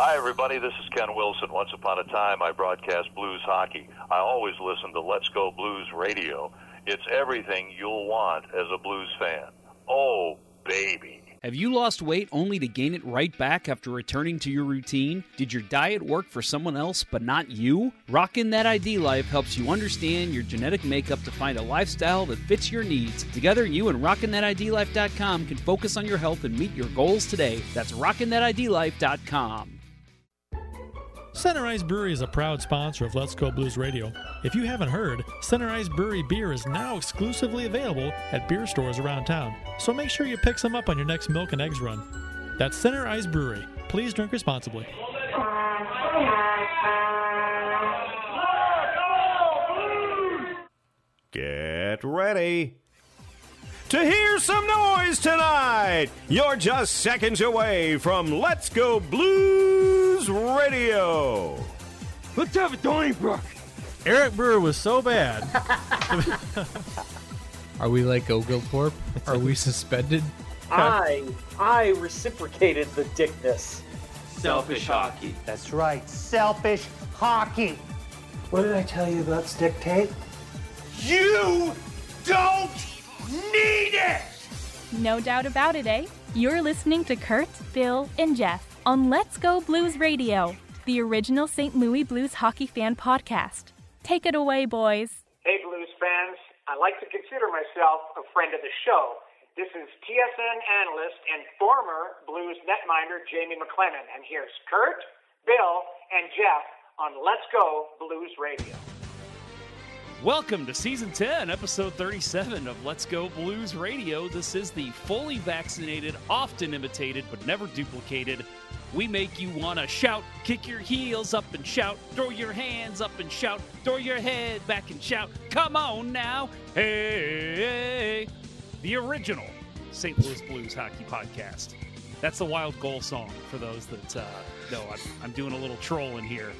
Hi, everybody. This is Ken Wilson. Once upon a time, I broadcast blues hockey. I always listen to Let's Go Blues Radio. It's everything you'll want as a blues fan. Oh, baby. Have you lost weight only to gain it right back after returning to your routine? Did your diet work for someone else but not you? Rockin' That ID Life helps you understand your genetic makeup to find a lifestyle that fits your needs. Together, you and RockinThatIDLife.com can focus on your health and meet your goals today. That's RockinThatIDLife.com. Center Ice Brewery is a proud sponsor of Let's Go Blues Radio. If you haven't heard, Center Ice Brewery beer is now exclusively available at beer stores around town, so make sure you pick some up on your next milk and eggs run. That's Center Ice Brewery. Please drink responsibly. Get ready to hear some noise tonight. You're just seconds away from Let's Go Blues Radio. Let's have a Donnybrook. Eric Brewer was so bad. Are we like Oglethorpe? Are we suspended? I I reciprocated the dickness. Selfish hockey. That's right, selfish hockey. What did I tell you about stick tape? You don't need it! No doubt about it, eh? You're listening to Curt, Bill, and Jeff on Let's Go Blues Radio, the original St. Louis Blues hockey fan podcast. Take it away, boys. Hey, blues fans. I like to consider myself a friend of the show. This is TSN analyst and former Blues netminder Jamie McLennan, and here's Curt, Bill, and Jeff on Let's Go Blues Radio. Welcome to season 10, episode 37 of Let's Go Blues Radio. This is the fully vaccinated, often imitated, but never duplicated. We make you want to shout, kick your heels up and shout, throw your hands up and shout, throw your head back and shout. Come on now. Hey, the original St. Louis Blues hockey podcast. That's the wild goal song for those that uh, know I'm, I'm doing a little trolling here.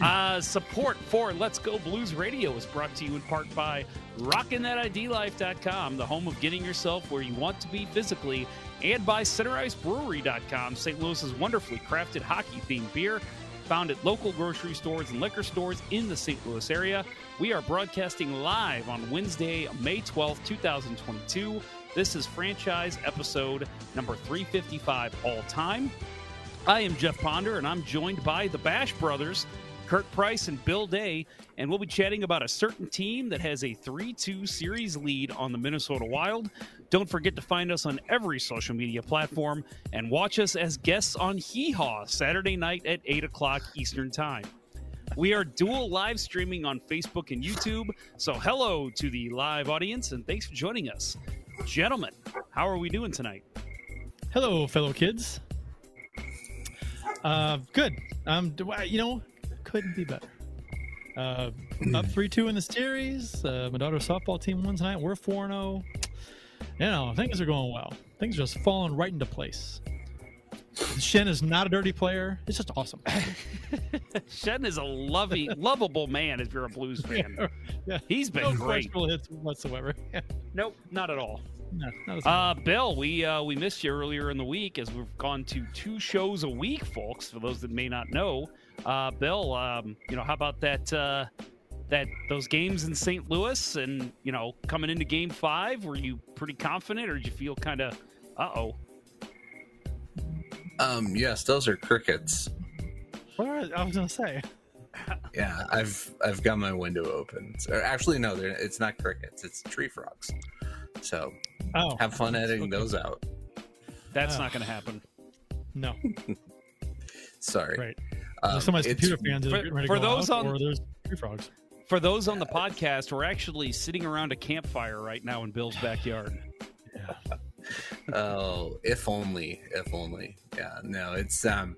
Uh, support for Let's Go Blues Radio is brought to you in part by RockinThatIDLife.com, the home of getting yourself where you want to be physically, and by CenterIceBrewery.com, St. Louis's wonderfully crafted hockey-themed beer, found at local grocery stores and liquor stores in the St. Louis area. We are broadcasting live on Wednesday, May 12th, 2022. This is franchise episode number 355 all time. I am Jeff Ponder, and I'm joined by the Bash Brothers, Curt Price and Bill Day, and we'll be chatting about a certain team that has a 3 2 series lead on the Minnesota Wild. Don't forget to find us on every social media platform and watch us as guests on Hee Haw Saturday night at 8 o'clock Eastern Time. We are dual live streaming on Facebook and YouTube, so hello to the live audience and thanks for joining us. Gentlemen, how are we doing tonight? Hello, fellow kids. Uh, good. Um, I- you know, couldn't be better. Uh, up three two in the series. Uh, my daughter's softball team won tonight. We're four zero. You know, things are going well. Things are just falling right into place. Schenn is not a dirty player. It's just awesome. Schenn is a lovey, lovable man if you're a blues fan. yeah, He's been no great. questionable hits whatsoever. Yeah. Nope, not at all. No, not Uh, Bill, we uh, we missed you earlier in the week as we've gone to two shows a week, folks. For those that may not know, uh, Bill, um, you know, how about that uh, that those games in St. Louis, and you know, coming into Game Five, were you pretty confident, or did you feel kind of, uh oh? Um, yes, those are crickets. What are, I was gonna say. Yeah, I've I've got my window open. So, actually, no, it's not crickets. It's tree frogs. So Oh, have fun editing okay. those out. That's Ah. not going to happen. no, Sorry. great. Um, Some of my computer fans are for- ready to for go those out, on- or there's tree frogs. For those on the podcast, we're actually sitting around a campfire right now in Bill's backyard. Oh, if only, if only. Yeah, no, it's um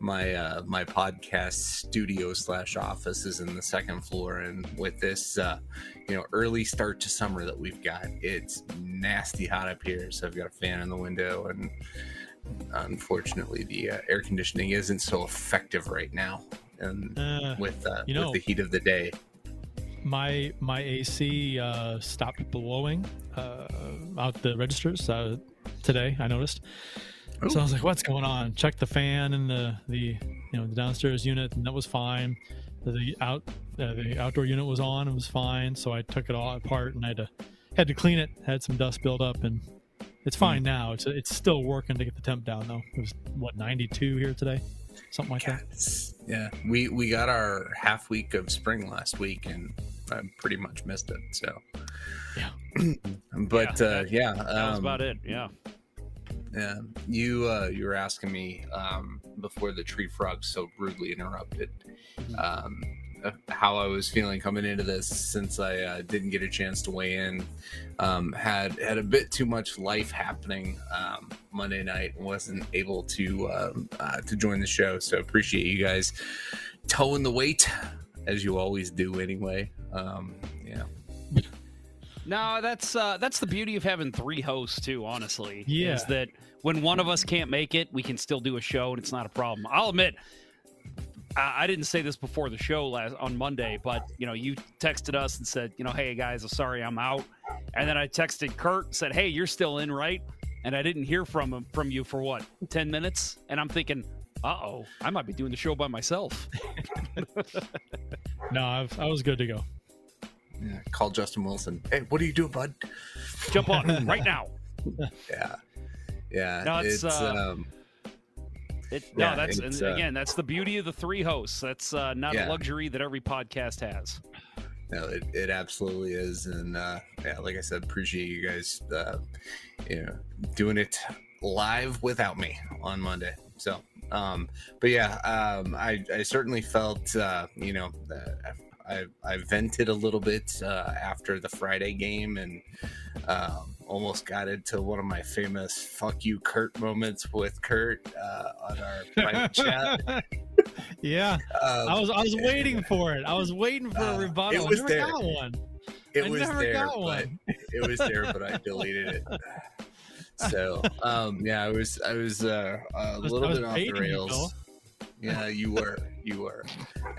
my uh my podcast studio slash office is in the second floor and with this uh you know early start to summer that we've got it's nasty hot up here so i've got a fan in the window and unfortunately the uh, air conditioning isn't so effective right now and Uh, with uh you know- with the heat of the day my my AC uh, stopped blowing uh, out the registers uh, today. I noticed. So I was like, "What's going on?" Checked the fan in the the you know the downstairs unit, and that was fine. The out uh, the outdoor unit was on, it was fine. So I took it all apart and I had to had to clean it. Had some dust build up, and it's fine now. It's it's still working to get the temp down though. It was what 92 here today, something like that. Yeah, we we got our half week of spring last week, and I pretty much missed it. So Yeah. but Yeah, uh, that- yeah, That was um, about it. Yeah. Yeah, you uh, you were asking me um, before the tree frog so rudely interrupted um, uh, how I was feeling coming into this since I uh, didn't get a chance to weigh in. Um, had had a bit too much life happening um, Monday night and wasn't able to um, uh, to join the show. So appreciate you guys towing the weight as you always do anyway. Um, yeah. No, that's uh, that's the beauty of having three hosts too. Honestly, Yeah. is that when one of us can't make it, we can still do a show, and it's not a problem. I'll admit, I, I didn't say this before the show last on Monday, but you know, you texted us and said, you know, hey guys, I'm sorry, I'm out, and then I texted Curt said, hey, you're still in, right? And I didn't hear from him from you for what ten minutes, and I'm thinking, uh oh, I might be doing the show by myself. No, I've, I was good to go. Yeah, call Justin Wilson. Hey, what are you doing, bud? Jump on right now. Yeah, yeah. No, it's, it's uh, um, It, no, that's and uh, again, that's the beauty of the three hosts. That's uh, not Yeah. a luxury that every podcast has. No, it, it absolutely is, and uh, yeah, like I said, appreciate you guys, uh, you know, doing it live without me on Monday. So, um, but yeah, um, I I certainly felt, uh, you know, uh, I I vented a little bit uh, after the Friday game, and um, almost got into one of my famous "fuck you, Curt" moments with Curt uh, on our private chat. Yeah, Um, I was I was waiting for it. I was waiting for Uh, a rebuttal. it I was never there. got one. it I was there, but it was there, but I deleted it. So, um, yeah, I was, I was uh, a was- little bit off the rails. Yeah, you were, you were,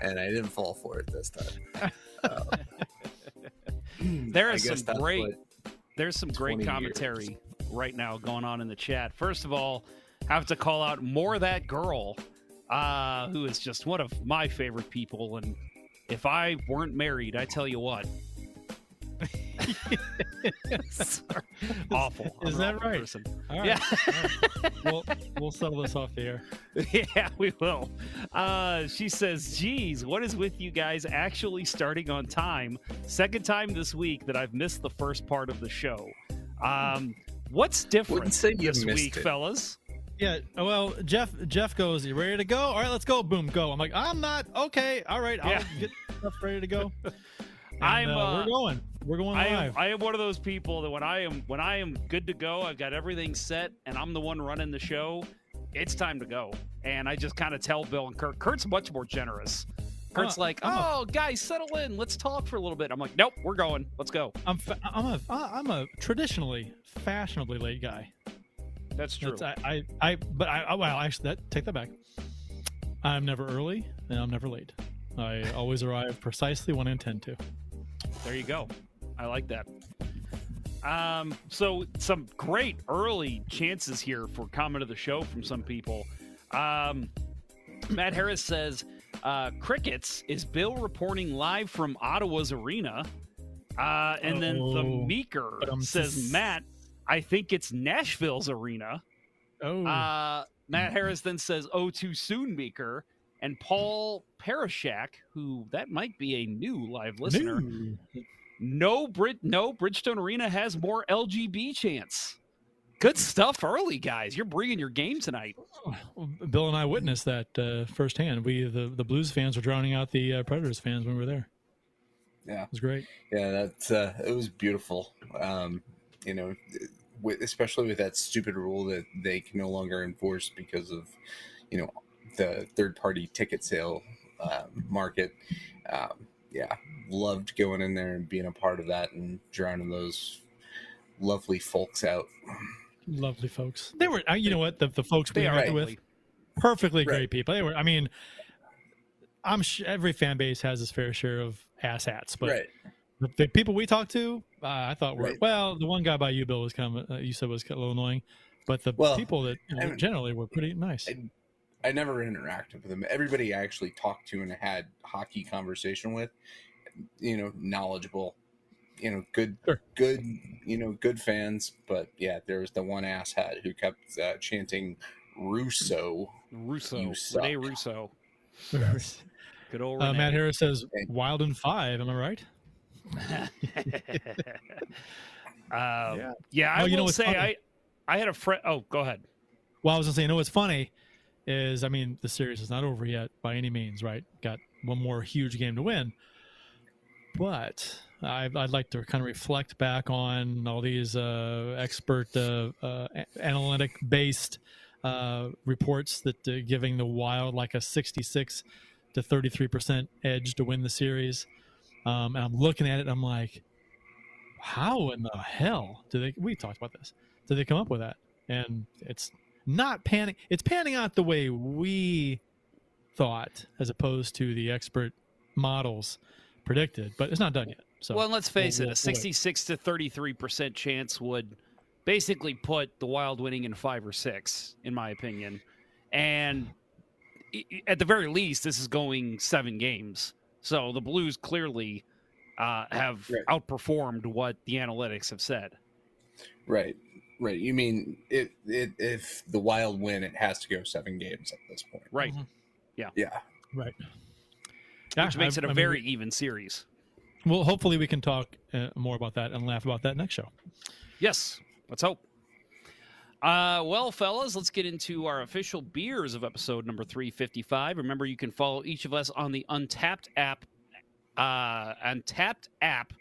and I didn't fall for it this time. Um, There is some great, there's some 20 great years. commentary right now going on in the chat. First of all, I have to call out more that girl, uh, who is just one of my favorite people. And if I weren't married, I tell you what. Sorry. awful. I'm Is that awful right? person. All right. Yeah. all right. We'll we'll settle this off the air. yeah, we will. Uh, she says, geez, what is with you guys actually starting on time? Second time this week that I've missed the first part of the show. Um, what's different Wouldn't say you this week, it. fellas? Yeah. Well, Jeff Jeff goes, "You ready to go? All right, let's go." Boom, go. I'm like, "I'm not. Okay. All right. I'll Yeah. get stuff ready to go." And, I'm, uh, uh, we're going. We're going I am, live. I am one of those people that when I am when I am good to go, I've got everything set, and I'm the one running the show. It's time to go, and I just kind of tell Bill and Curt. Curt's much more generous. Curt's Uh, like, "Oh, guys, settle in. Let's talk for a little bit." I'm like, "Nope, we're going. Let's go." I'm fa- I'm a I'm a traditionally fashionably late guy. That's true. That's, I, I I but I oh, well actually that take that back. I'm never early and I'm never late. I always arrive precisely when I intend to. There you go. I like that. Um, so some great early chances here for comment of the show from some people. Um, Matt Harris says, uh, "Crickets is Bill reporting live from Ottawa's arena." Uh, and then the. Meeker says, "Matt, I think it's Nashville's arena." Oh, Uh, Matt Harris then says, "Oh, too soon, Meeker." And Paul Parashak, who that might be a new live listener, new. No Brid no Bridgestone Arena has more LGB chance. Good stuff early, guys. You're bringing your game tonight. Bill and I witnessed that uh, firsthand. We the the Blues fans were drowning out the uh, Predators fans when we were there. Yeah. It was great. Yeah, that uh, it was beautiful. Um, you know, with, especially with that stupid rule that they can no longer enforce because of, you know, the third party ticket sale uh, market. Um, yeah, loved going in there and being a part of that and drowning those lovely folks out. Lovely folks. They were. You know what? The the folks we They are interacted with, perfectly Right. great people. They were. I mean, I'm sh- every fan base has its fair share of ass hats, but right. the, the people we talked to, uh, I thought were Right. well. The one guy by you, Bill, was kind of uh, you said was a little annoying. but the Well, people that you know, I- generally were pretty nice. I never interacted with them. Everybody I actually talked to and had hockey conversation with, you know, knowledgeable, you know, good, Sure. good, you know, good fans. But yeah, there was the one asshat who kept uh, chanting Russo. Russo, You. Rene Russo, good old Uh, Matt Harris says Wild and Five. Am I right? Um, yeah. I Oh, you know say funny? I, I had a friend. Oh, go ahead. Well, I was gonna say, you know what's funny is, I mean, the series is not over yet by any means, right? Got one more huge game to win, but I, I'd like to kind of reflect back on all these uh, expert, uh, uh, analytic based uh, reports that uh, giving the Wild like a 66 to 33 percent edge to win the series, um, and I'm looking at it, I'm like, how in the hell do they? We talked about this. Did they come up with that? And it's not panning. It's panning out the way we thought, as opposed to the expert models predicted. But it's not done yet. So well, let's face we'll- it, a we'll wait. 66 to 33 percent chance would basically put the Wild winning in five or six, in my opinion. And i- i- at the very least, this is going seven games. So the Blues clearly uh, have Right. outperformed what the analytics have said. Right, right. You mean it, it? If the Wild win, it has to go seven games at this point. Right. Mhm. Yeah. Yeah. right. Which makes I- it a I mean, very even series. well. Hopefully, we can talk uh, more about that and laugh about that next show. Yes, let's hope. Uh, well, fellas, let's get into our official beers of episode number 355. Remember, you can follow each of us on the Untapped app. Uh, Untapped app.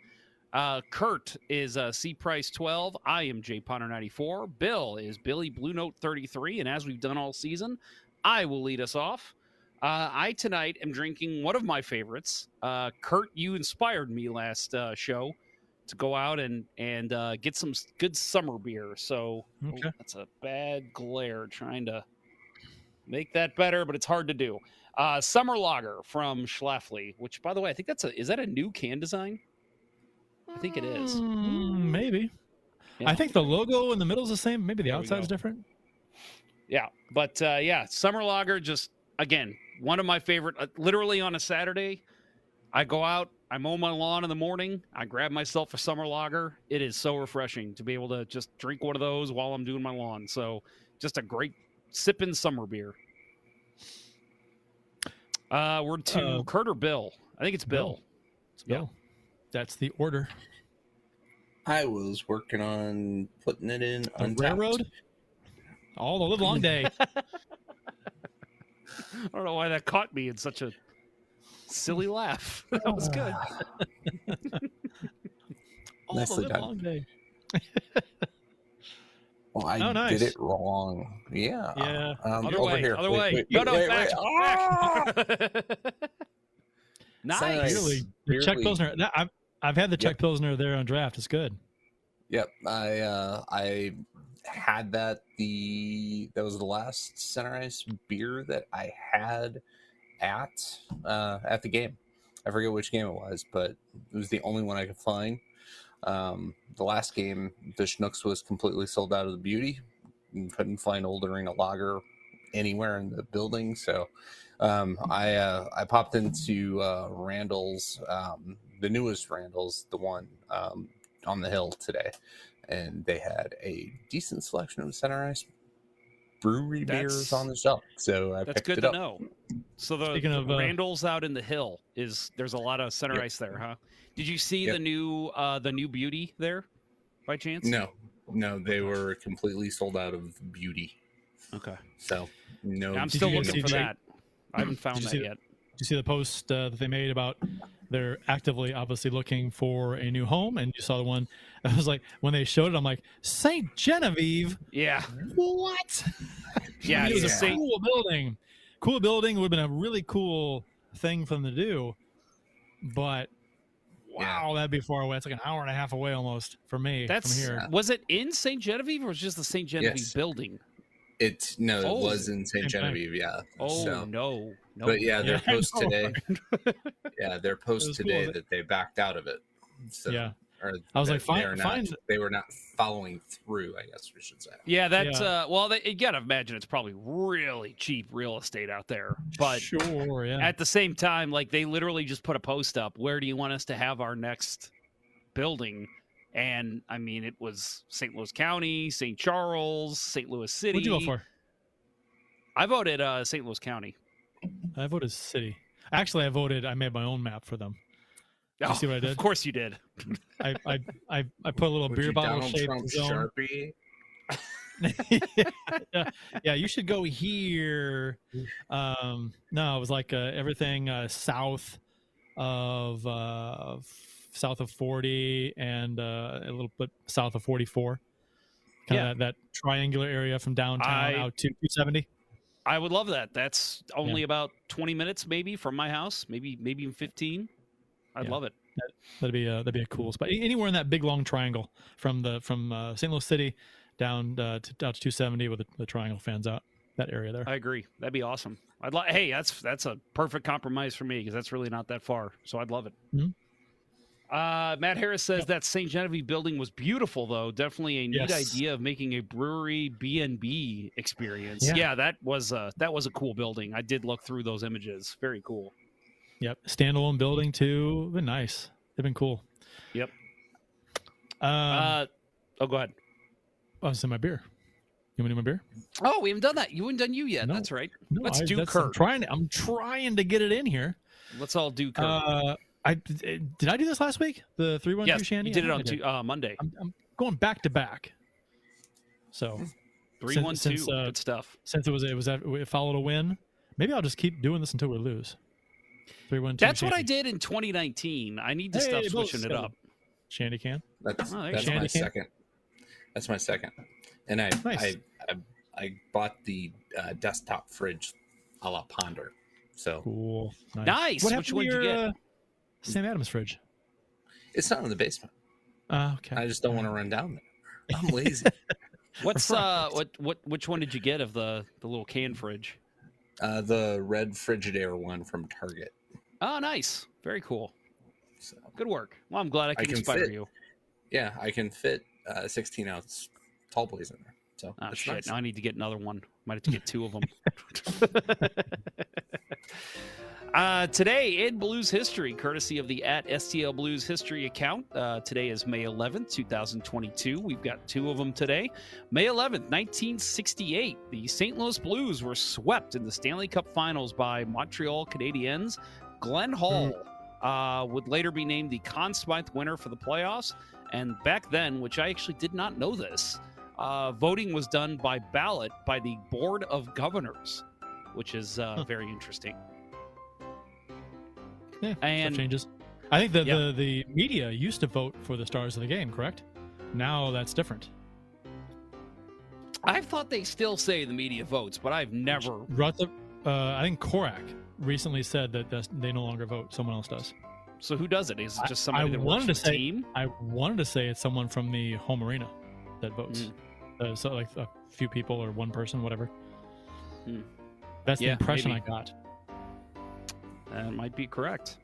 Uh, Curt is uh, C Price 12. I am J Ponder 94. Bill is Billy Blue Note 33. And as we've done all season, I will lead us off. Uh, I tonight am drinking one of my favorites. Uh, Curt, you inspired me last uh, show to go out and and uh, get some good summer beer. So oh, that's a bad glare trying to make that better, but it's hard to do. Uh, summer lager from Schlafly, which by the way, I think that's a is that a new can design? I think it is. Mm, maybe. Yeah. I think the logo in the middle is the same. Maybe the There we outside's different. Yeah, but uh, yeah, summer lager. Just again, one of my favorite. Uh, literally on a Saturday, I go out, I mow my lawn in the morning, I grab myself a summer lager. It is so refreshing to be able to just drink one of those while I'm doing my lawn. So just a great sipping summer beer. Uh, we're to Uh, Curt or Bill. I think it's Bill. Bill. It's Bill. That's the order. I was working on putting it in The Untapped. railroad. All the live long day. I don't know why that caught me in such a silly laugh. that was good. All Nicely the live done. long day. Well, I Oh, nice. did it wrong. Yeah. Yeah. Um, Other over way. here. Other Wait, way. wait, no, wait, no, wait, back. wait. back. nice. Nice. Really, the Czech Weirdly- Pilsner. that- I've I've had the Czech Yep. Pilsner there on draft. It's good. Yep. I uh, I had that the that was the last center ice beer that I had at uh, at the game. I forget which game it was, but it was the only one I could find. Um, the last game, the Schnucks was completely sold out of the beauty. You couldn't find Old Arena Lager anywhere in the building, so um, I uh, I popped into uh, Randall's, um, the newest Randall's, the one um, on the hill today, and they had a decent selection of center ice brewery beers on the shelf. So I That's picked good it to up. know. So the, Speaking the of, uh, Randall's out in the hill is there's a lot of center Yep. ice there, huh? Did you see Yep. the new uh the new beauty there by chance? No, no, they were completely sold out of beauty. Okay. So no. Yeah, I'm Did still looking for that. I haven't found Did you that see the- yet. Did you see the post uh, that they made about they're actively, obviously, looking for a new home? And you saw the one. I was like, when they showed it, I'm like, Saint Genevieve. Yeah. What? Yeah, it was it's a Saint- cool building. Cool building would have been a really cool thing for them to do, but wow, that'd be far away. It's like an hour and a half away almost for me That's from here. Uh, was it in St. Genevieve or was it just the St. Genevieve Yes. building? It no, it Oh, was in St. Genevieve. Yeah. Oh So, no. No. but yeah, their Yeah, post know, today. yeah, their post was cool, today that they backed out of it. So, yeah, Or I was like, fine- they not- fine. They were not following through. I guess we should say. Yeah, that's Yeah. uh well, they, you gotta imagine it's probably really cheap real estate out there. But sure, yeah. at the same time, like they literally just put a post up. Where do you want us to have our next building? And I mean, it was St. Louis County, St. Charles, St. Louis City. What'd you go for? I voted uh, St. Louis County. I voted city. Actually, I voted. I made my own map for them. You Oh, see what I did? Of course you did. I I I, I put a little Would beer you bottle Donald shaped Trump zone. Sharpie? yeah, yeah, you should go here. Um, no, it was like uh, everything uh, south of uh, south of forty and uh, a little bit south of forty four. Kind Yeah. of that, that triangular area from downtown I- out to two seventy. I would love that. That's only about twenty minutes, maybe, from my house. Maybe, maybe even fifteen. I'd Yeah. love it. That'd be a that'd be a cool spot. Anywhere in that big long triangle from the from uh, St. Louis City down uh, to out to two seventy with the, the triangle fans out that area there. I agree. That'd be awesome. I'd like. Hey, that's that's a perfect compromise for me because that's really not that far. So I'd love it. Mhm. Uh, Matt Harris says that St. Genevieve building was beautiful, though. Definitely a neat Yes. idea of making a brewery B and B experience. Yeah. Yeah. that was uh, that was a cool building. I did look through those images. Very cool. Yep, standalone building too. Been nice. They've been cool. Yep. Um, uh, oh, go ahead. I was in my beer. You want to do my beer? Oh, we haven't done that. You haven't done you yet. No. That's right. No, Let's I, do that's- I'm Curt. trying. To, I'm trying to get it in here. Let's all do Curt. Uh, I did I do this last week? The three one two yes, shandy. you did it on think I two, uh, Monday. I'm, I'm going back to back. So Three since- one two. since, uh, Good stuff. since it was it was it followed a win, maybe I'll just keep doing this until we lose. Three one two. That's what I did in 2019. I need to Hey, stop both switching it up. Shandy can. That's Oh, that's go. my can? second. That's my second. And I Nice. I, I I bought the uh, desktop fridge a la Ponder. So Cool. Nice. What Which happened to one did you your, get? Sam Adams fridge. it's not in the basement. Uh, okay. I just don't want to run down there. I'm lazy. What's uh what what which one did you get of the the little can fridge? uh, the red Frigidaire one from Target. Oh, nice. Very cool. So Good work. Well, I'm glad I I can, can inspire fit. you. yeah, I can fit uh, 16 ounce tall boys in there. So Oh it's shit! nice. Now I need to get another one. Might have to get two of them. uh, today in Blues history, courtesy of the at STL Blues history account. Uh, today is May 11th, 2022. We've got two of them today. May 11th, 1968, the St. Louis Blues were swept in the Stanley Cup Finals by Montreal Canadiens. Glenn Hall uh, would later be named the Conn Smythe winner for the playoffs. And back then, which I actually did not know this, uh, voting was done by ballot by the Board of Governors, which is uh, very interesting. Yeah, And- changes. I think that Yeah. the the media used to vote for the stars of the game, correct? Now that's different. I thought they still say the media votes, but I've never. Ruther, uh, I think Korak recently said that they no longer vote. Someone else does. So who does it? Is it just I- somebody I that wanted works to for say- team? I wanted to say it's someone from the home arena that votes. Mm. Uh, so like a few people or one person, whatever. Hmm. That's Yeah, the impression maybe. I got. That might be correct.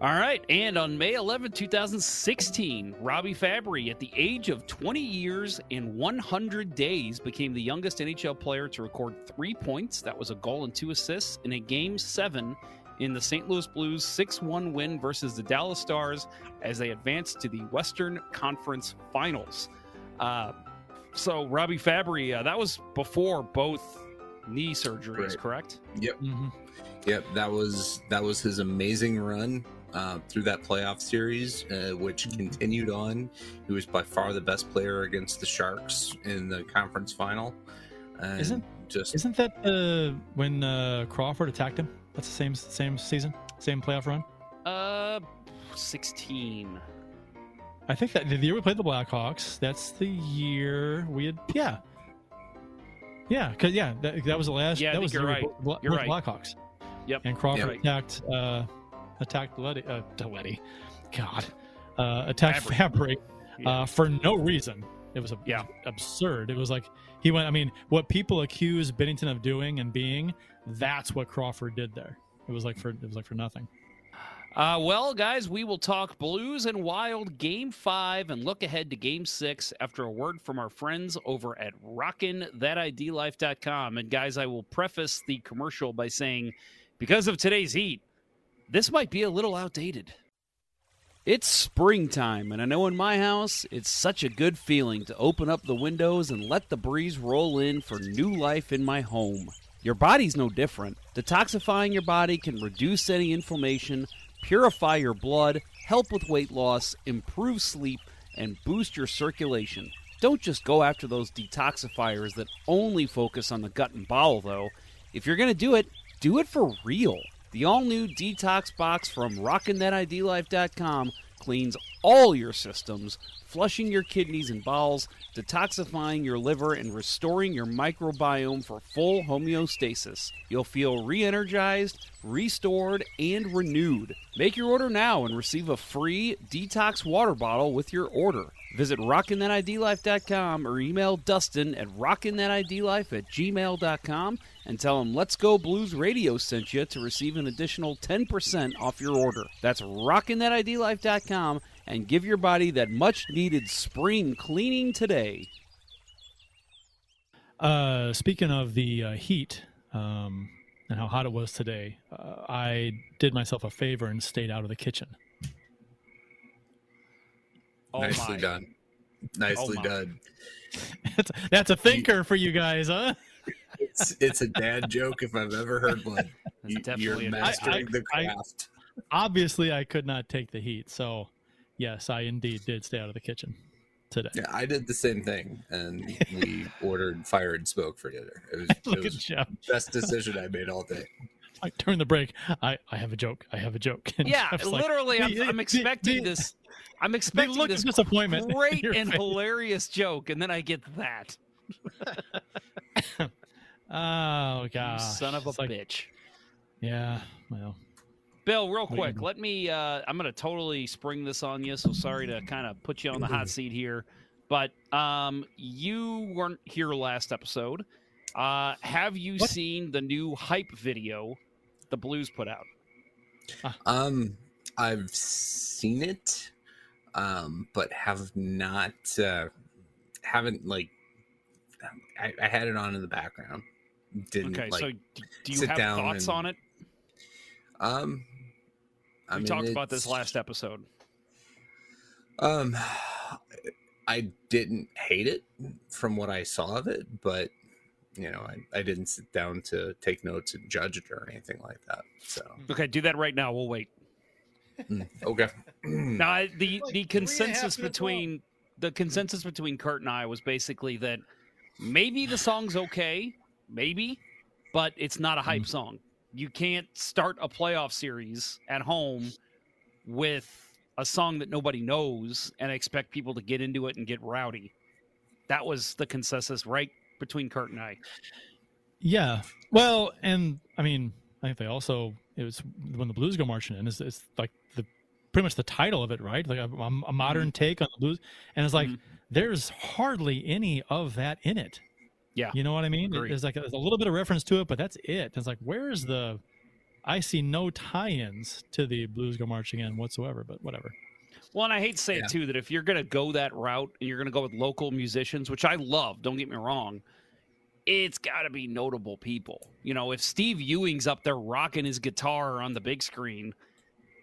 All right. And on May 11, 2016, Robby Fabbri, at the age of 20 years and 100 days, became the youngest NHL player to record three points. That was a goal and two assists in a game seven in the St. Louis Blues 6 1 win versus the Dallas Stars as they advanced to the Western Conference Finals. Uh, so, Robby Fabbri, uh, that was before both knee surgeries, Right. correct? Yep. hmm Yep, that was that was his amazing run uh, through that playoff series, uh, which continued on. He was by far the best player against the Sharks in the conference final. And Isn't- just Isn't that uh, when uh, Crawford attacked him? That's the same same season, same playoff run. Uh, 16. I think that the year we played the Blackhawks, that's the year we had. Yeah, yeah, because yeah, that, that was the last. Yeah, that was the you're year right. with Bla- You're with right. Blackhawks. Yep. And Crawford Yep. attacked uh, attacked Leddy, uh, Leddy, God, uh, attacked Fabbri. Fabric Yeah. uh, for no reason. It was a, Yeah. absurd. It was like he went. I mean, what people accuse Binnington of doing and being, that's what Crawford did there. It was like for it was like for nothing. Uh, well, guys, we will talk Blues and Wild Game 5 and look ahead to Game 6 after a word from our friends over at RockinThatIDLife.com. And, guys, I will preface the commercial by saying, because of today's heat, this might be a little outdated. It's springtime, and I know in my house, it's such a good feeling to open up the windows and let the breeze roll in for new life in my home. Your body's no different. Detoxifying your body can reduce any inflammation, purify your blood, help with weight loss, improve sleep, and boost your circulation. Don't just go after those detoxifiers that only focus on the gut and bowel, though. If you're going to do it, do it for real. The all new detox box from RockinThatIDLife.com cleans all your systems, flushing your kidneys and bowels, detoxifying your liver, and restoring your microbiome for full homeostasis. You'll feel re energized, restored, and renewed. Make your order now and receive a free detox water bottle with your order. Visit RockinThatIDLife.com or email Dustin at RockinThatIDLife at gmail.com and tell him Let's Go Blues Radio sent you to receive an additional 10% off your order. That's RockinThatIDLife.com and give your body that much needed spring cleaning today. Uh, speaking of the uh, heat um, and how hot it was today, uh, I did myself a favor and stayed out of the kitchen. Oh Nicely my. done. Nicely my. done. that's, that's a thinker for you guys, huh? It's, it's a dad joke if I've ever heard one. You, you're a dad mastering joke. the I- craft. Obviously, I could not take the heat, so yes, I indeed did stay out of the kitchen today. yeah, I did the same thing, and we ordered fire and smoke for dinner. It was, Look it was Jeff. the best decision I made all day. Like during the break, I, I have a joke. I have a joke. And Yeah, Jeff's like, literally, I'm, I'm expecting the- this. I'm expecting look this disappointment. great and face. hilarious joke, and then I get that. Oh You gosh, son of a like- bitch. Yeah, well, Bill, real What do you quick, let me. Uh, I'm going to totally spring this on you, so sorry to kind of put you on the hot seat here. But um, you weren't here last episode. Uh, have you What? seen the new hype video the Blues put out? Um, I've seen it, um, but have not. Uh, haven't like. I, I had it on in the background. Didn't Okay, like. so do you sit have down thoughts and- on it? um, I We mean, talked about this last episode. Um, I didn't hate it from what I saw of it, but you know, I, I didn't sit down to take notes and judge it or anything like that. So Okay, do that right now. We'll wait. mm, okay. Now, the Like the three and a half consensus minutes long. between the consensus between Curt and I was basically that maybe the song's okay, maybe, but it's not a hype song. You can't start a playoff series at home with a song that nobody knows and expect people to get into it and get rowdy. That was the consensus right between Curt and I. yeah. Well, and I mean, I think they also it was when the blues go marching in. It's, it's like the pretty much the title of it, right? Like a, a modern take on the blues, and it's like Mhm. there's hardly any of that in it. Yeah. You know what I mean? Agreed. There's like a, there's a little bit of reference to it, but that's it. It's like where is the? I see no tie-ins to the blues go marching in whatsoever. But whatever. Well, and I hate to say Yeah. it too that if you're going to go that route and you're going to go with local musicians, which I love, don't get me wrong, it's got to be notable people. You know, if Steve Ewing's up there rocking his guitar on the big screen,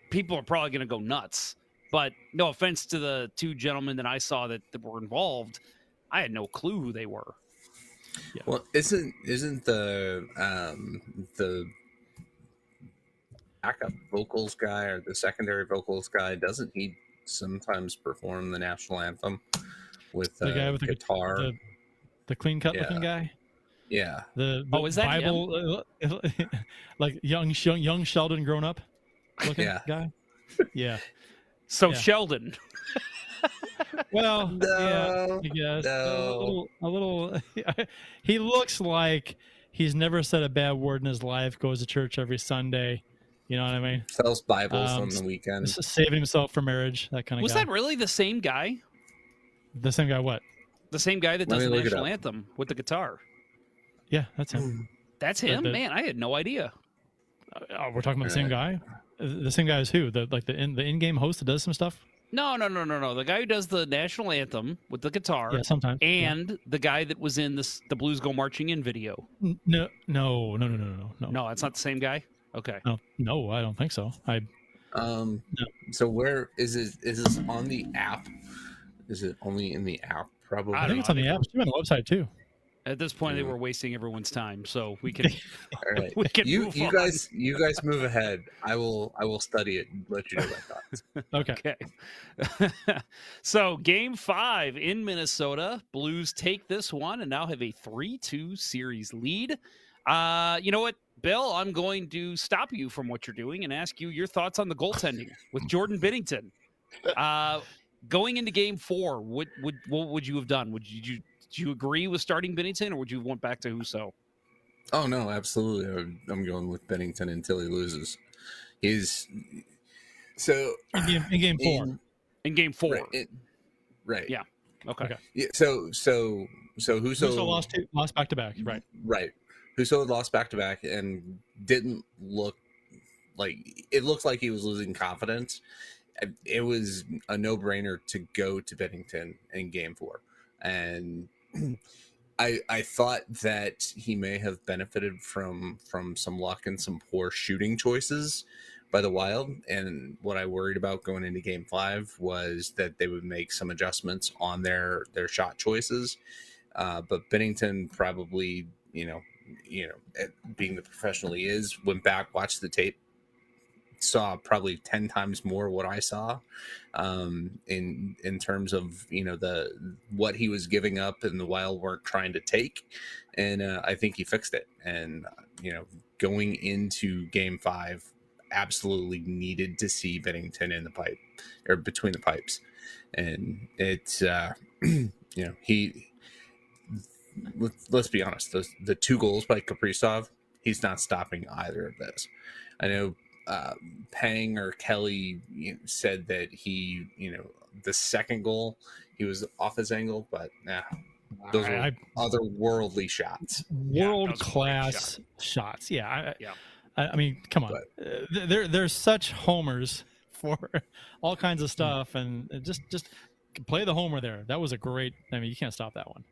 people are probably going to go nuts. But no offense to the two gentlemen that I saw that, that were involved, I had no clue who they were. Well, isn't isn't the um the backup vocals guy or the secondary vocals guy doesn't he sometimes perform the national anthem with The uh, guy with the guitar? The, the clean cut looking guy. yeah, The, the Oh, is that? Bible, uh, like young young young Sheldon grown up looking Yeah. guy? Yeah. So Yeah. Sheldon, Well, yeah, No, I guess a little, a little. he looks like he's never said a bad word in his life. Goes to church every Sunday. You know what I mean? sells Bibles Um, on the weekend. Saving himself for marriage. That kind of was guy. that really the same guy? the same guy? What? The same guy that Let does the national anthem with the guitar? Yeah, that's him. That's him? the- Man, I had no idea. Oh, we're talking about the same guy. the same guy as who? The like the in, the in-game host that does some stuff. No, no, no, no, no. The guy who does the national anthem with the guitar. Yeah, sometimes. yeah. And the guy that was in this the Blues Go Marching In video. No, no, no, no, no, no, no. No, it's not the same guy. Okay. No, no, I don't think so. I Um, so where is it? Is this on the app? Is it only in the app? Probably. I think it's on the app. It's on the website too. At this point, they were wasting everyone's time, so we can. All right. we can you move you on. guys you guys move ahead. I will I will study it and let you know my thoughts. Okay. Okay. so, game five in Minnesota. Blues take this one and now have a 3 2 series lead. Uh, you know what, Bill? I'm going to stop you from what you're doing and ask you your thoughts on the goaltending with Jordan Binnington. Uh, going into game four, what would what would you have done? Would you, you did you agree with starting Binnington, or would you want back to Husso? Oh no, absolutely. I'm, I'm going with Binnington until he loses. He's so In game, in game four. in- In game four, right, it- right. Yeah. okay. Okay. Yeah, so so so who So, lost two, lost back to back. Right. Right. Husso had lost back to back and didn't look like it looked like he was losing confidence. It was a no brainer to go to Binnington in game four. And I I thought that he may have benefited from from some luck and some poor shooting choices by the Wild. And what I worried about going into game five was that they would make some adjustments on their their shot choices. Uh, but Binnington probably, you know, you know, being the professional he is, went back, watched the tape, saw probably ten times more what I saw, um, in in terms of you know the what he was giving up and the Wild weren't trying to take, and uh, I think he fixed it. And you know, going into Game Five, absolutely needed to see Binnington in the pipe or between the pipes, and it's uh, you know he let's, let's be honest, the, the two goals by Kaprizov, he's not stopping either of those. I know uh, Pang or Kelly you know, said that he, you know, the second goal, he was off his angle, but nah, those I- are I- otherworldly shots. World class shots. Yeah. I, Yeah. I, I mean, come on. Uh, th- They're they're such homers for all kinds of stuff, and just just play the homer there. That was a great. I mean, you can't stop that one.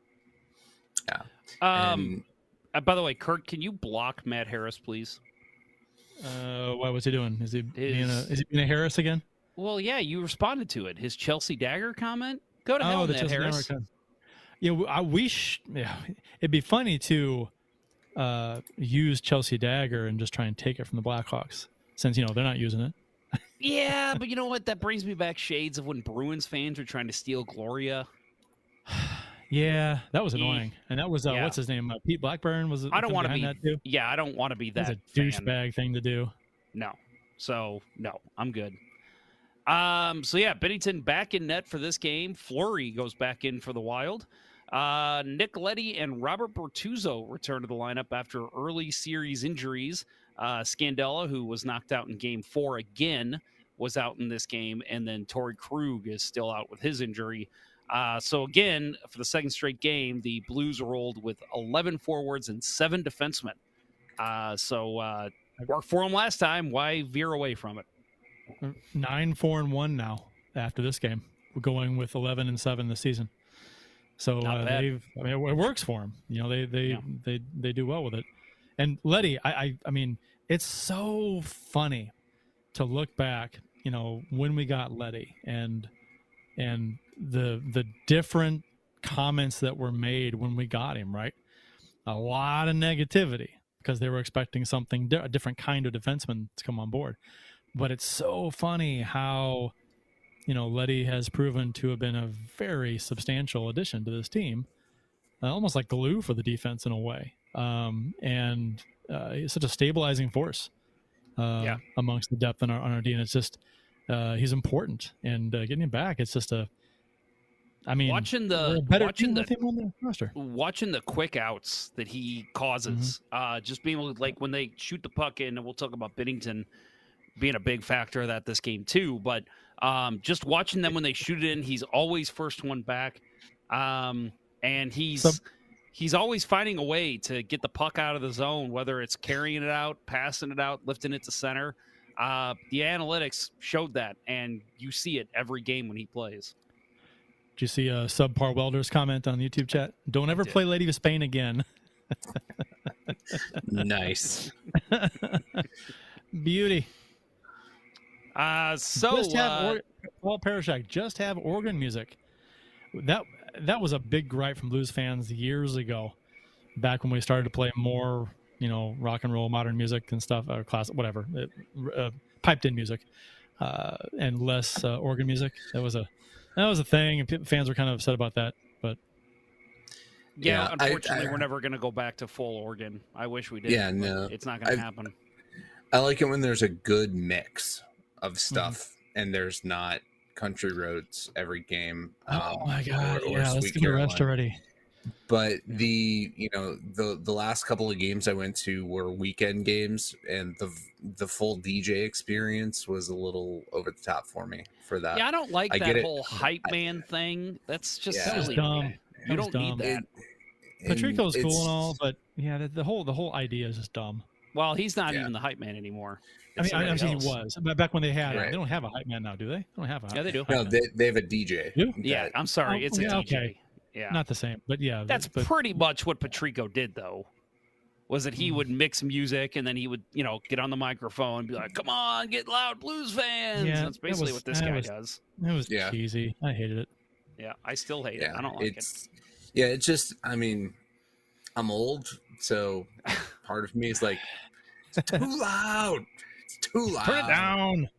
Yeah. Um. uh, by the way, Curt, can you block Matt Harris, please? Uh, what was he doing? Is he being a, is he being a Harris again? Well, yeah, you responded to it. His Chelsea dagger comment. Go to hell, Oh, the Chelsea Harris. Con- Yeah, I wish. Yeah, it'd be funny to uh, use Chelsea Dagger and just try and take it from the Blackhawks, since you know they're not using it. Yeah, but you know what? That brings me back shades of when Bruins fans were trying to steal Gloria. Yeah, that was annoying, and that was uh, Yeah. what's his name? Uh, Pete Blackburn was. I don't want to be. that too. Yeah, I don't want to be That's that a douchebag thing to do. No. So no, I'm good. Um. So yeah, Binnington back in net for this game. Fleury goes back in for the Wild. Uh, Nick Leddy and Robert Bortuzzo return to the lineup after early series injuries. Uh, Scandella, who was knocked out in Game Four again, was out in this game, and then Torey Krug is still out with his injury. Uh, so again, for the second straight game, the Blues rolled with 11 forwards and seven defensemen. Uh, so uh, worked for them last time. Why veer away from it? Nine, four, and one now after this game. We're going with eleven and seven this season. So uh, they've. I mean, it works for them. You know, they they Yeah. they they do well with it. And Leddy, I, I I mean, it's so funny to look back. You know, when we got Leddy and and the the different comments that were made when we got him. Right, a lot of negativity because they were expecting something a different kind of defenseman to come on board. But it's so funny how you know Leddy has proven to have been a very substantial addition to this team, uh, almost like glue for the defense in a way. Um, and uh, he's such a stabilizing force uh, Yeah. amongst the depth on our on our D. And it's just uh, he's important, and uh, getting him back, it's just a. I mean, watching the watching the the roster. watching the quick outs that he causes, Mm-hmm. uh, just being able to, like when they shoot the puck in, and we'll talk about Binnington being a big factor of that this game too. But um, just watching them when they shoot it in, he's always first one back, um, and he's So- he's always finding a way to get the puck out of the zone, whether it's carrying it out, passing it out, lifting it to center. Uh, the analytics showed that, and you see it every game when he plays. Did you see a subpar welders comment on the YouTube chat? Don't ever play Lady of Spain again. nice. Beauty. Uh, so just have uh, or- Paul Parashak, just have organ music. That that was a big gripe from blues fans years ago, back when we started to play more, you know, rock and roll, modern music and stuff, or class, whatever, uh, uh, piped in music, uh, and less uh, organ music. That was a that was a thing, and fans were kind of upset about that. But yeah, Yeah, unfortunately, I- we're never going to go back to full organ. I wish we did. Yeah, no. it's not going to happen. I like it when there's a good mix Mm-hmm. of stuff and there's not country roads every game. oh um, my god, or- or yeah, let's Sweet give it a rest already. But the you know the the last couple of games I went to were weekend games, and the the full DJ experience was a little over the top for me for that. yeah, I don't like I that get it. whole hype man thing. That's just Yeah. That silly. dumb. You That was don't need that. And Patrico's cool and all, but yeah, the, the whole the whole idea is just dumb. Well, he's not Yeah. even the hype man anymore. I mean, I, I'm saying else. he was, back when they had it, Right. they don't have a hype man now, do they? They don't have a hype Yeah, they do. hype No, man. they, they have a DJ. Do? Yeah, that- I'm sorry. Oh, It's a yeah, DJ. okay. Yeah, not the same, but yeah, that's but, pretty much what Patrico did, though. Was that Mm. he would mix music and then he would, you know, get on the microphone and be like, "Come on, get loud, blues fans." Yeah, that's that basically was- what this guy was- does. it was Yeah. cheesy. I hated it. Yeah, I still hate yeah, it. I don't like it. yeah, it's just I mean, I'm old, so part of me is like, it's too loud. It's too loud. Turn it down.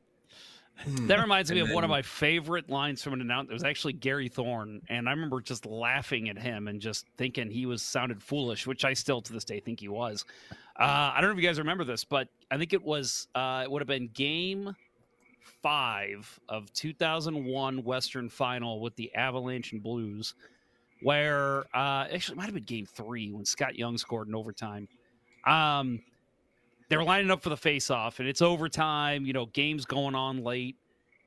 Hmm. That reminds me of one of my favorite lines from an announcer. It was actually Gary Thorne, and I remember just laughing at him and just thinking he was sounded foolish, which I still to this day think he was. Uh, I don't know if you guys remember this, but I think it was uh, it would have been Game Five of 2001 Western Final with the Avalanche and Blues, where uh, actually it might have been Game Three when Scott Young scored in overtime. Um, they were lining up for the face-off, and it's overtime. You know, game's going on late,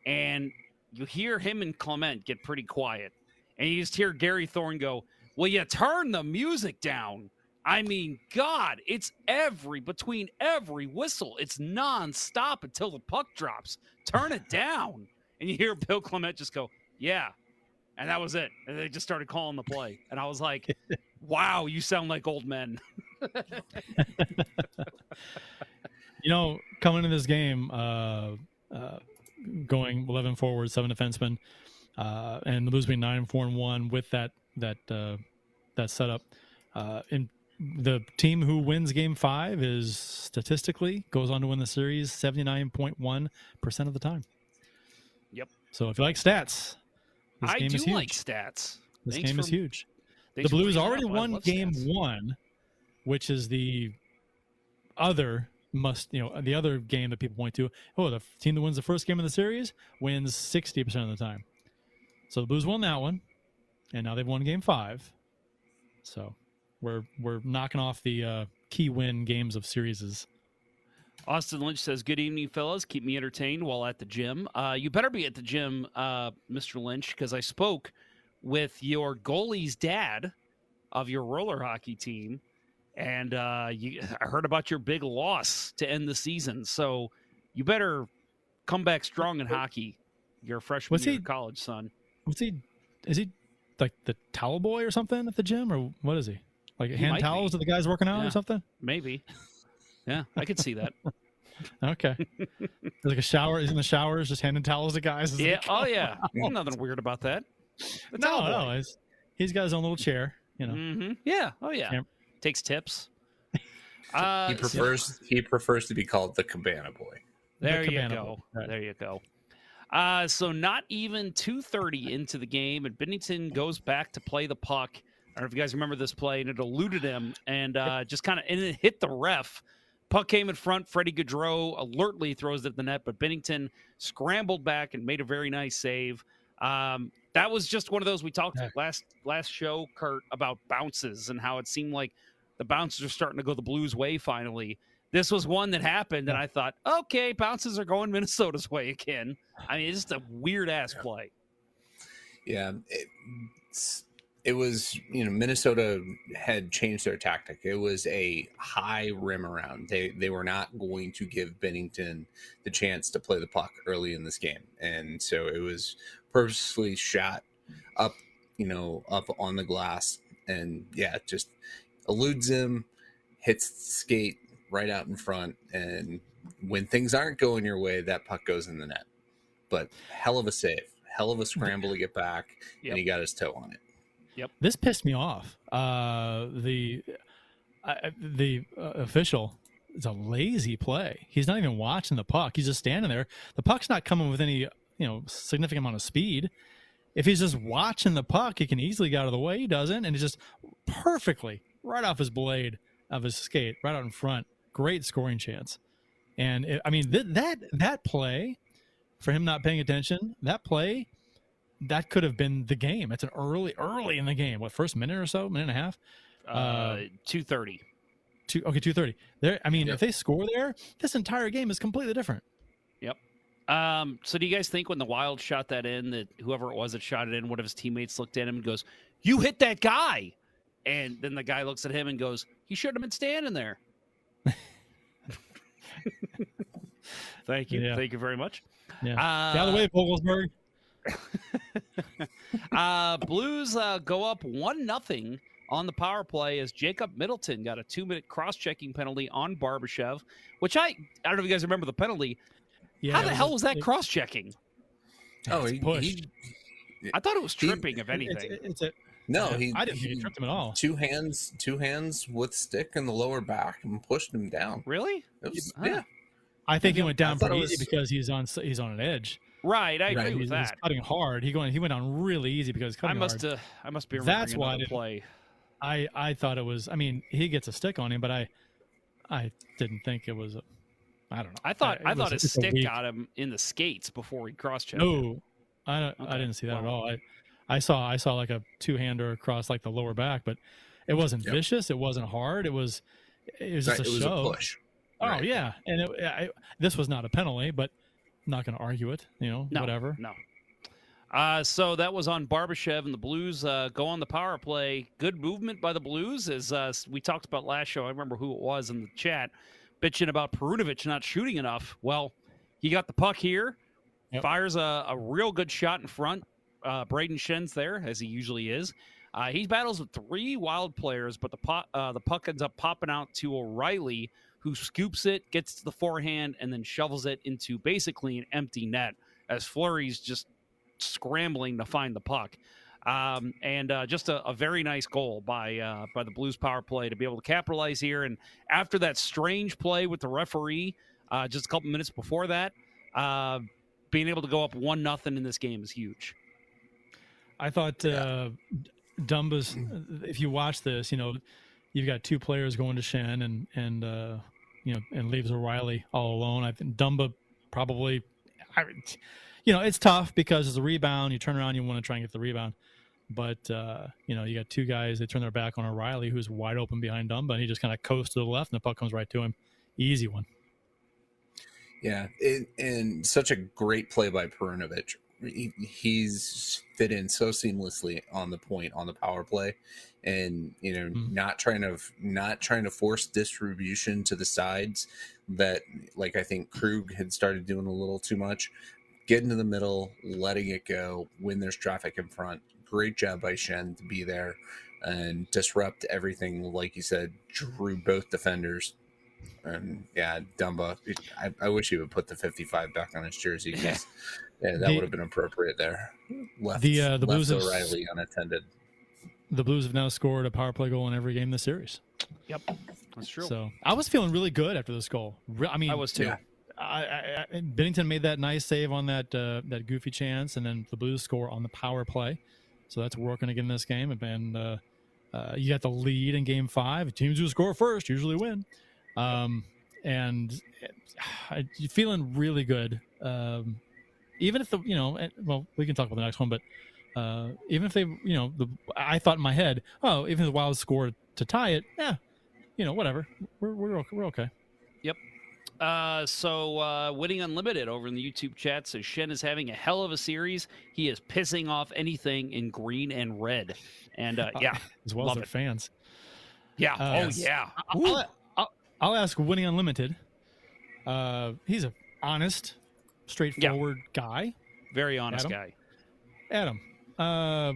and you hear him and Clement get pretty quiet, and you just hear Gary Thorne go, "Well, you turn the music down." I mean, God, it's every between every whistle, it's nonstop until the puck drops. Turn it down, and you hear Bill Clement just go, "Yeah," and that was it. And they just started calling the play, and I was like, "Wow, you sound like old men." You know, coming into this game, uh, uh, going 11 forward, seven defensemen, uh, and being nine, four, and one with that that uh, that setup. Uh, and the team who wins Game Five is statistically goes on to win the series 79.1 percent of the time. Yep. So if you like stats, this I game do is huge. like stats. this Thanks game is for- huge. The Blues already. Won game stats. one, which is the other must you know the other game that people point to. Oh, the team that wins the first game of the series wins sixty percent of the time. So the Blues won that one, and now they've won game five. So we're we're knocking off the uh, key win games of series. Austin Lynch says, "Good evening, fellas. Keep me entertained while at the gym. Uh, you better be at the gym, uh, Mr. Lynch, because I spoke with your goalie's dad of your roller hockey team, and uh, you, I heard about your big loss to end the season. So you better come back strong in hockey. Your freshman What's year he- college, son. What's he? Is he like the towel boy or something at the gym, or what is he? Like He hand towels be. to the guys working out Yeah. or something? Maybe. Yeah, I could see that. Okay. Like a shower. He's in the showers, just handing towels to guys. yeah. go. Oh yeah. Nothing weird about that. The no, no. boy. He's, he's got his own little chair. You know. hmm Yeah. Oh yeah. Yep. Takes tips. Uh, he prefers he prefers to be called the Cabana Boy. There you cabana go. boat, right. There you go. Uh, so not even 2:30 into the game, and Binnington goes back to play the puck. I don't know if you guys remember this play, and it eluded him and uh, just kind of and it hit the ref. Puck came in front. Freddie Gaudreau alertly throws it at the net, but Binnington scrambled back and made a very nice save. Um, that was just one of those we talked Yeah. last last show, Curt, about bounces and how it seemed like the bounces are starting to go the Blues' way finally. This was one that happened, and I thought, okay, bounces are going Minnesota's way again. I mean, it's just a weird ass play. Yeah, it, it was you know Minnesota had changed their tactic. It was a high rim around. They they were not going to give Binnington the chance to play the puck early in this game, and so it was purposely shot up, you know, up on the glass, and yeah, just eludes him, hits skate right out in front, and when things aren't going your way, that puck goes in the net. But hell of a save, hell of a scramble to get back, Yep. and he got his toe on it. Yep. This pissed me off. Uh, the uh, the uh, official is a lazy play. He's not even watching the puck. He's just standing there. The puck's not coming with any you know significant amount of speed. If he's just watching the puck, he can easily get out of the way. He doesn't, and it's just perfectly right off his blade of his skate, right out in front. Great scoring chance. And it, I mean th- that that play for him not paying attention, that play that could have been the game. It's an early, early in the game. What first minute or so, minute and a half? Uh, two thirty. Two okay, two thirty. There. I mean, if they score there, this entire game is completely different. Yep. Um, so do you guys think when the Wild shot that in, that whoever it was that shot it in, one of his teammates looked at him and goes, "You hit that guy," and then the guy looks at him and goes, "He shouldn't have been standing there." Thank you. Yeah. Thank you very much. Yeah. Uh, Get out the way, Vogelsberg. uh, Blues uh, go up one nothing on the power play as Jacob Middleton got a two minute cross checking penalty on Barbashev, which I I don't know if you guys remember the penalty. Yeah, How the was hell was that it- cross checking? Oh, he, pushed. he- I thought it was He- tripping, if anything. it's a, no, he. I didn't think he he tripped him at all. Two hands, two hands with stick in the lower back and pushed him down. really? It was, Huh. yeah, I think he went down pretty it easy because he's on he's on an edge. Right, I agree Right, with He's, he's that. cutting hard. He going he went down really easy because he's I must hard. uh, I must be That's why I play. I I thought it was. I mean, he gets a stick on him, but I I didn't think it was. A, I don't know. I thought it I thought his a stick weak- got him in the skates before he cross checked. No, I Okay, I didn't see that at all. I I saw I saw like a two hander across like the lower back, but it wasn't Yep. vicious. It wasn't hard. It was it was just Right, a it was show. a push. Oh Right. yeah, and it, I, this was not a penalty, but I'm not going to argue it. You know, No, whatever. No. Uh, so that was on Barbashev, and the Blues uh, go on the power play. Good movement by the Blues, as uh, we talked about last show. I remember who it was in the chat, bitching about Perunovich not shooting enough. Well, he got the puck here, Yep. fires a, a real good shot in front. Uh, Brayden Schenn's there, as he usually is. Uh, he battles with three wild players, but the, po- uh, the puck ends up popping out to O'Reilly, who scoops it, gets to the forehand, and then shovels it into basically an empty net as Fleury's just scrambling to find the puck. Um, and uh, just a, a very nice goal by uh, by the Blues power play to be able to capitalize here. And after that strange play with the referee, uh, just a couple minutes before that, uh, being able to go up one nothing in this game is huge. I thought uh, Dumba's. If you watch this, you know, you've got two players going to Schenn and and uh, you know and leaves O'Reilly all alone. I think Dumba probably. I, you know, it's tough because it's a rebound. You turn around, you want to try and get the rebound, but uh, you know, you got two guys. They turn their back on O'Reilly, who's wide open behind Dumba, and he just kind of coasts to the left, and the puck comes right to him. Easy one. Yeah, it, and such a great play by Perunovich. He, he's fit in so seamlessly on the point on the power play, and you know, Mhm. not trying to not trying to force distribution to the sides. That like I think Krug had started doing a little too much. Get into the middle, letting it go when there's traffic in front. Great job by Schenn to be there and disrupt everything. Like you said, drew both defenders and yeah, Dumba. I, I wish he would put the 55 back on his jersey. 'cause, yeah, that The- would have been appropriate there. Left, The, uh, the left Blues have- O'Reilly unattended. The Blues have now scored a power play goal in every game this series. Yep, that's true. So I was feeling really good after this goal. Re- I mean, I was too. Yeah. I, I, I, Binnington made that nice save on that uh, that goofy chance, and then the Blues score on the power play. So that's working again in this game. And uh, uh, you got the lead in Game Five. Teams who score first usually win. Um, and uh, you're feeling really good. Um, even if the you know, well, we can talk about the next one, but uh, even if they, you know, the I thought in my head, oh, even if the Wild scored to tie it, yeah, you know, whatever, we're we're we're okay. Uh, so uh, winning unlimited over in the YouTube chat says Schenn is having a hell of a series. He is pissing off anything in green and red, and uh, yeah, as well as their it. fans. Yeah. Uh, oh yeah. I'll, I'll, I'll ask Winning Unlimited. Uh, he's a honest, straightforward guy. Very honest Adam? guy. Adam, uh,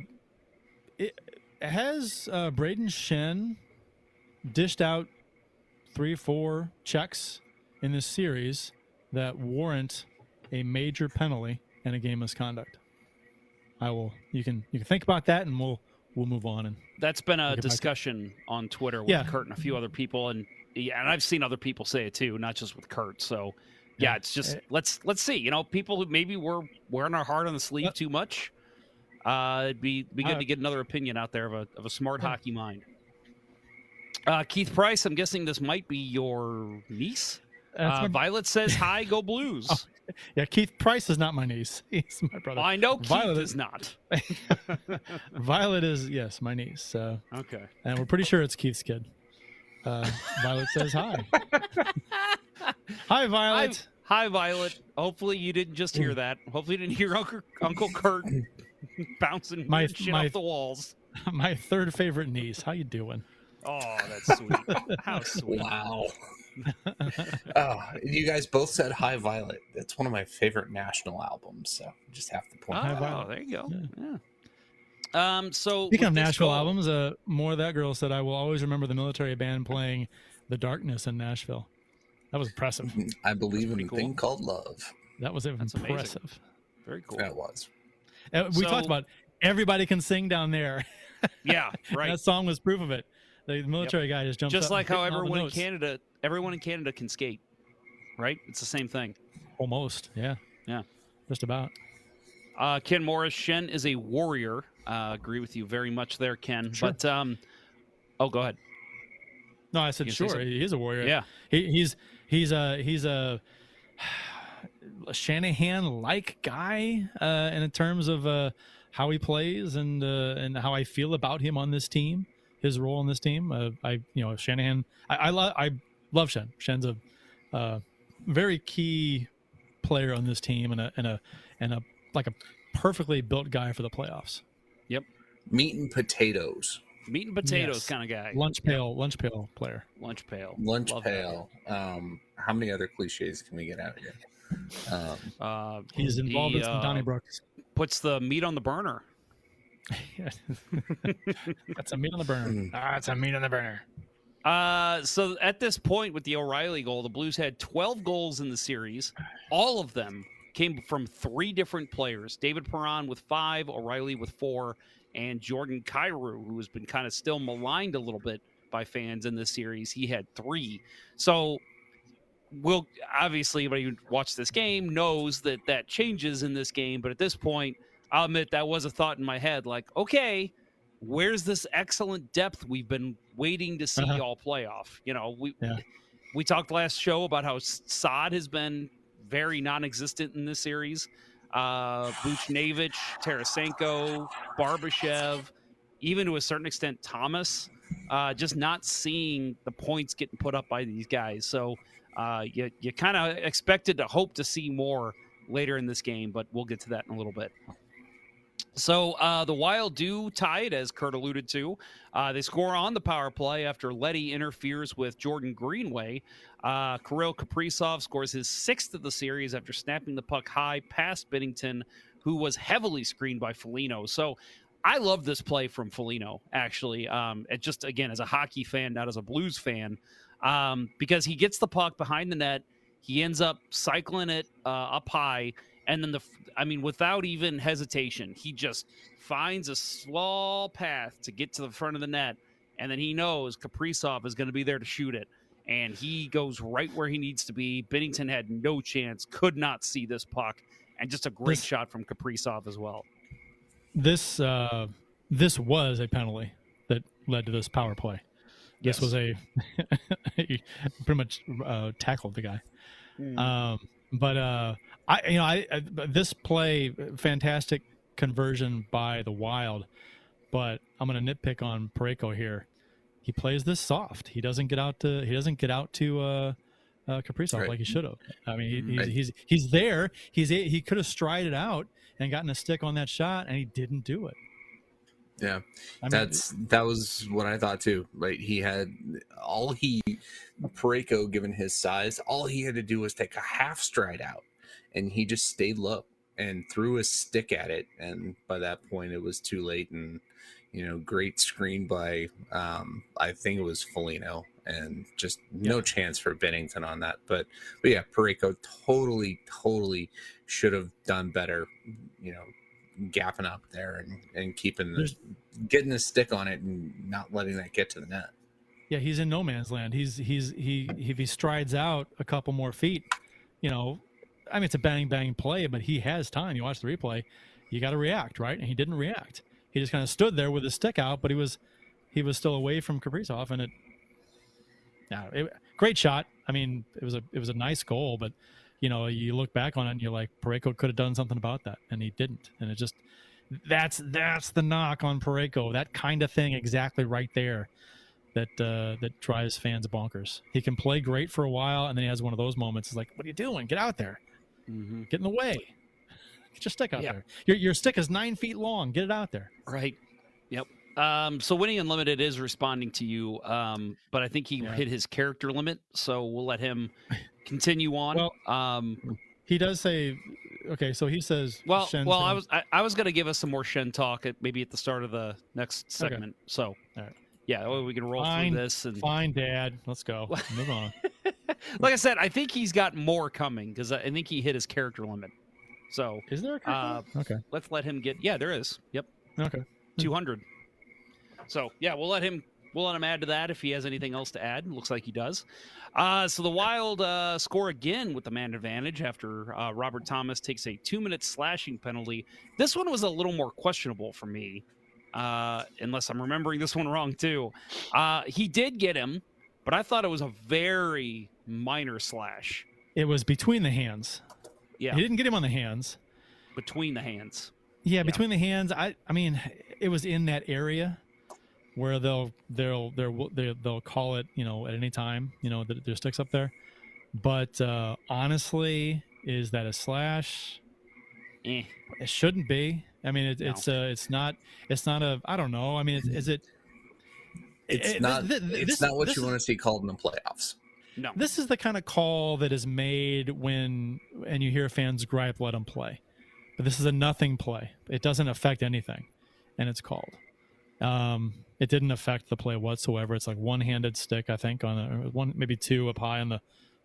it, has uh, Brayden Schenn dished out three or four checks in this series that warrant a major penalty and a game misconduct? I will. You can you can think about that, and we'll we'll move on. And That's been a discussion on Twitter with Yeah. Curt and a few other people, and yeah, and I've seen other people say it too, not just with Curt. So yeah, Yeah. it's just Eh. let's let's see. You know, people who maybe were wearing our heart on the sleeve Yep. too much. Uh, it'd be be good Uh, to get another opinion out there of a of a smart Yeah. hockey mind. Uh, Keith Price, I'm guessing this might be your niece. That's Uh, my- Violet says, "Hi, go Blues." yeah, Keith Price is not my niece. He's my brother. I know Keith Violet is not. Violet is yes, my niece. Uh, Okay. and we're pretty sure it's Keith's kid. Uh, Violet says hi. hi, Violet. Hi, Violet. Hopefully you didn't just hear that. Hopefully you didn't hear Uncle Uncle Curt bouncing My- weird shit my- off the walls. my third favorite niece. How you doing? Oh, that's sweet. How sweet. Wow. oh, you guys both said High Violet. That's one of my favorite national albums, so just have to point Oh, that out. there you go. Yeah. Um. So Speaking with of this Nashville goal- albums, uh, more of that girl said, "I will always remember the military band playing "The Darkness" in Nashville." That was impressive. I believe in a cool. thing called love. That was That's amazing. impressive. Very cool. That was. Uh, we So- talked about everybody can sing down there. Yeah. Right. that song was proof of it. The military guy just jumped Just like how hitting all the everyone in. Canada, everyone in Canada can skate. Right. It's the same thing. almost, yeah, Yeah. just about. Uh, Ken Morris, Schenn is a warrior. Uh, agree with you very much there, Ken. Sure. But um, oh, go ahead. No, I said sure. He is a warrior. Yeah. he, he's he's a he's a, a Shanahan like guy uh, in terms of uh, how he plays and uh, and how I feel about him on this team, his role on this team. Uh, I you know Shanahan. I I, lo- I love Schenn. Schenn's a uh, very key player on this team and a and a and a like a perfectly built guy for the playoffs. Yep. Meat and potatoes. Meat and potatoes Yes. kind of guy. Lunch pail, lunch pail player. Lunch pail. Lunch Love pail. Um, how many other cliches can we get out here? Um, Uh, He's involved he, in some uh, Donnybrook. Puts the meat on the burner. That's a meat on the burner. Ah, it's a meat on the burner. Uh, so at this point with the O'Reilly goal, the Blues had 12 goals in the series. All of them came from three different players. David Perron with five, O'Reilly with four, and Jordan Kyrou, who has been kind of still maligned a little bit by fans in this series. He had three. So we'll obviously anybody who watched this game knows that that changes in this game. But at this point, I'll admit that was a thought in my head. Like, okay, where's this excellent depth we've been waiting to see Uh-huh. all playoff? You know, we Yeah. we talked last show about how Saad has been very non-existent in this series. Uh, Buchnevich, Tarasenko, Barbashev, even to a certain extent Thomas, uh, just not seeing the points getting put up by these guys. So uh, you you kind of expected to hope to see more later in this game, but we'll get to that in a little bit. So uh, the Wild do tie it, as Curt alluded to. Uh, they score on the power play after Leddy interferes with Jordan Greenway. Uh, Kirill Kaprizov scores his sixth of the series after snapping the puck high past Binnington, who was heavily screened by Foligno. So I love this play from Foligno, actually. Um, it just, again, as a hockey fan, not as a Blues fan, um, because he gets the puck behind the net. He ends up cycling it uh, up high and then the i mean without even hesitation he just finds a small path to get to the front of the net and then he knows kaprizov is going to be there to shoot it and he goes right where he needs to be binnington had no chance could not see this puck and just a great This- shot from kaprizov as well This uh, this was a penalty that led to this power play. This Yes. was a pretty much uh, tackled the guy. Um, but uh, I you know I, I this play fantastic conversion by the Wild, but I'm gonna nitpick on Parayko here. He plays this soft. He doesn't get out to he doesn't get out to uh, uh, Kaprizov Right. like he should have. I mean, he, he's, Right. he's he's there. He's he could have strided out and gotten a stick on that shot, and he didn't do it. Yeah, I mean, that's that was what I thought too. Right, he had all he Parayko, given his size, all he had to do was take a half stride out, and he just stayed low and threw a stick at it. And by that point, it was too late. And you know, great screen by um, I think it was Foligno, and just no chance for Binnington on that. But but yeah, Parayko totally, totally should have done better. You know, gapping up there and, and keeping the, getting the stick on it and not letting that get to the net. yeah, he's in no man's land. He's he's he if he strides out a couple more feet, you know, I mean it's a bang bang play, but he has time. You watch the replay, you got to react, right? And he didn't react. He just kind of stood there with his stick out, but he was he was still away from Kaprizov, and it, yeah, it, great shot. I mean, it was a it was a nice goal, but you know, you look back on it and you're like, Parayko could have done something about that, and he didn't. And it just that's that's the knock on Parayko. That kind of thing, exactly right there that uh, that drives fans bonkers. He can play great for a while, and then he has one of those moments. It's like, what are you doing? Get out there. Get in the way. Get your stick out there. Your your stick is nine feet long. Get it out there. Right. Yep. Um, so Winning Unlimited is responding to you, um, but I think he Yeah. hit his character limit, so we'll let him continue on. Well, um, He does say, okay, so he says, well, Schenn's well, I was I, I was going to give us some more Schenn talk at maybe at the start of the next Okay. segment. So, All right. yeah, well, we can roll fine, through this and fine, Dad. Let's go. Move on. like I said, I think he's got more coming because I I think he hit his character limit. So Is there a uh, okay. let's let him get. Yeah, there is. Yep. Okay. 200. So yeah, we'll let him. We'll let him add to that if he has anything else to add. Looks like he does. Uh, so the Wild uh, score again with the man advantage after uh, Robert Thomas takes a two-minute slashing penalty. This one was a little more questionable for me, uh, unless I'm remembering this one wrong too. Uh, he did get him, but I thought it was a very minor slash. It was between the hands. Yeah, He didn't get him on the hands. between the hands. Yeah, between the hands. I I mean, it was in that area where they'll they'll they'll they'll, they'll call it you know at any time you know that their sticks up there. But uh, honestly, is that a slash? Eh. It shouldn't be. I mean, it, No. it's uh, it's not it's not a I don't know. I mean, is, is it? It's it- not. th- th- it's this- not what you is- want to see called in the playoffs. No. This is the kind of call that is made when and you hear fans gripe, let them play. But this is a nothing play. It doesn't affect anything, and it's called. Um, it didn't affect the play whatsoever. It's like one-handed stick, I think, on a, one maybe two up high on the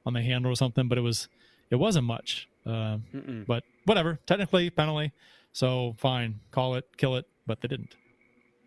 on the handle or something. But it was it wasn't much. Uh, but whatever. Technically, penalty. So fine, call it, kill it. But they didn't.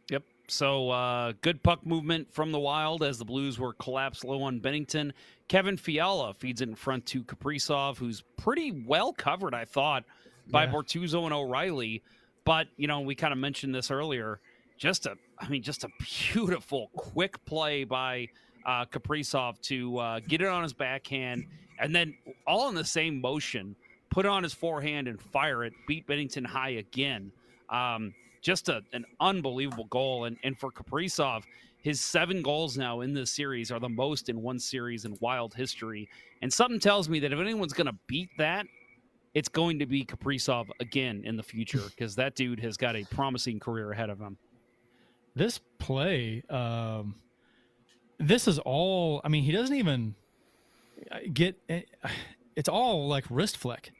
Yep. So uh, good puck movement from the Wild as the Blues were collapsed low on Binnington. Kevin Fiala feeds it in front to Kaprizov, who's pretty well covered, I thought, by Yeah. Bortuzzo and O'Reilly. But you know, we kind of mentioned this earlier. Just a, I mean, just a beautiful, quick play by uh, Kaprizov to uh, get it on his backhand, and then all in the same motion, put on his forehand and fire it. Beat Binnington high again. Um, just a, an unbelievable goal. And, and for Kaprizov, his seven goals now in this series are the most in one series in wild history. And something tells me that if anyone's going to beat that, it's going to be Kaprizov again in the future because that dude has got a promising career ahead of him. This play um this is all i mean he doesn't even get it's all like wrist flick.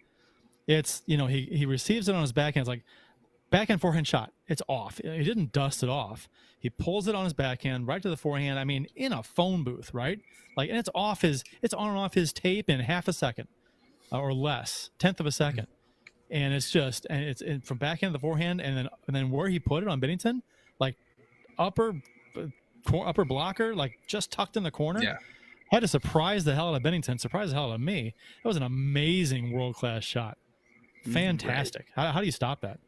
It's you know he he receives it on his backhand. It's like backhand forehand shot. It's off. He didn't dust it off. He pulls it on his backhand right to the forehand. I mean in a phone booth right? Like and it's off his it's on and off his tape in half a second uh, or less tenth of a second. And it's just and it's from backhand to the forehand and then and then where he put it on binnington upper uh, upper blocker, like just tucked in the corner. Yeah. Had to surprise the hell out of Binnington, surprise the hell out of me. That was an amazing world class shot. Fantastic. How, how do you stop that?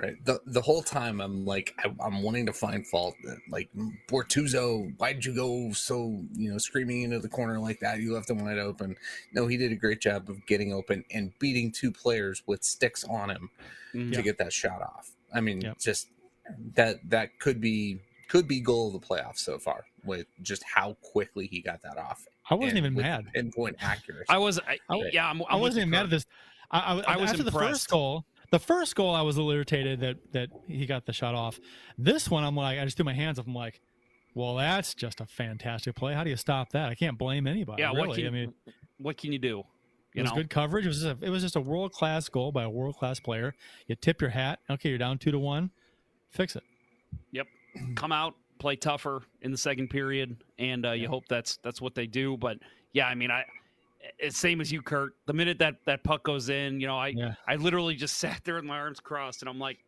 Right. The the whole time I'm like I, I'm wanting to find fault. Like Bortuzzo, why did you go so you know screaming into the corner like that? You left him wide open. No, he did a great job of getting open and beating two players with sticks on him Mhm. to get that shot off. I mean, Yep. just that that could be could be goal of the playoffs so far with just how quickly he got that off. I wasn't and even with mad. Pinpoint accuracy. I was, I, I- yeah, I'm, I I'm with wasn't even mad at this. I, I, I was after the first goal. The first goal, I was a little irritated that that he got the shot off. This one, I'm like, I just threw my hands up. I'm like, well, that's just a fantastic play. How do you stop that? I can't blame anybody. Yeah, really. what can I mean, what can you do? it You was know, good coverage. It was just a, it was just a world class goal by a world class player. You tip your hat. Okay, you're down two to one. Fix it. Yep. Come out, play tougher in the second period, and uh, you hope that's that's what they do. But yeah, I mean, I it's same as you, Curt. The minute that that puck goes in, you know, I Yeah. I literally just sat there with my arms crossed, and I'm like,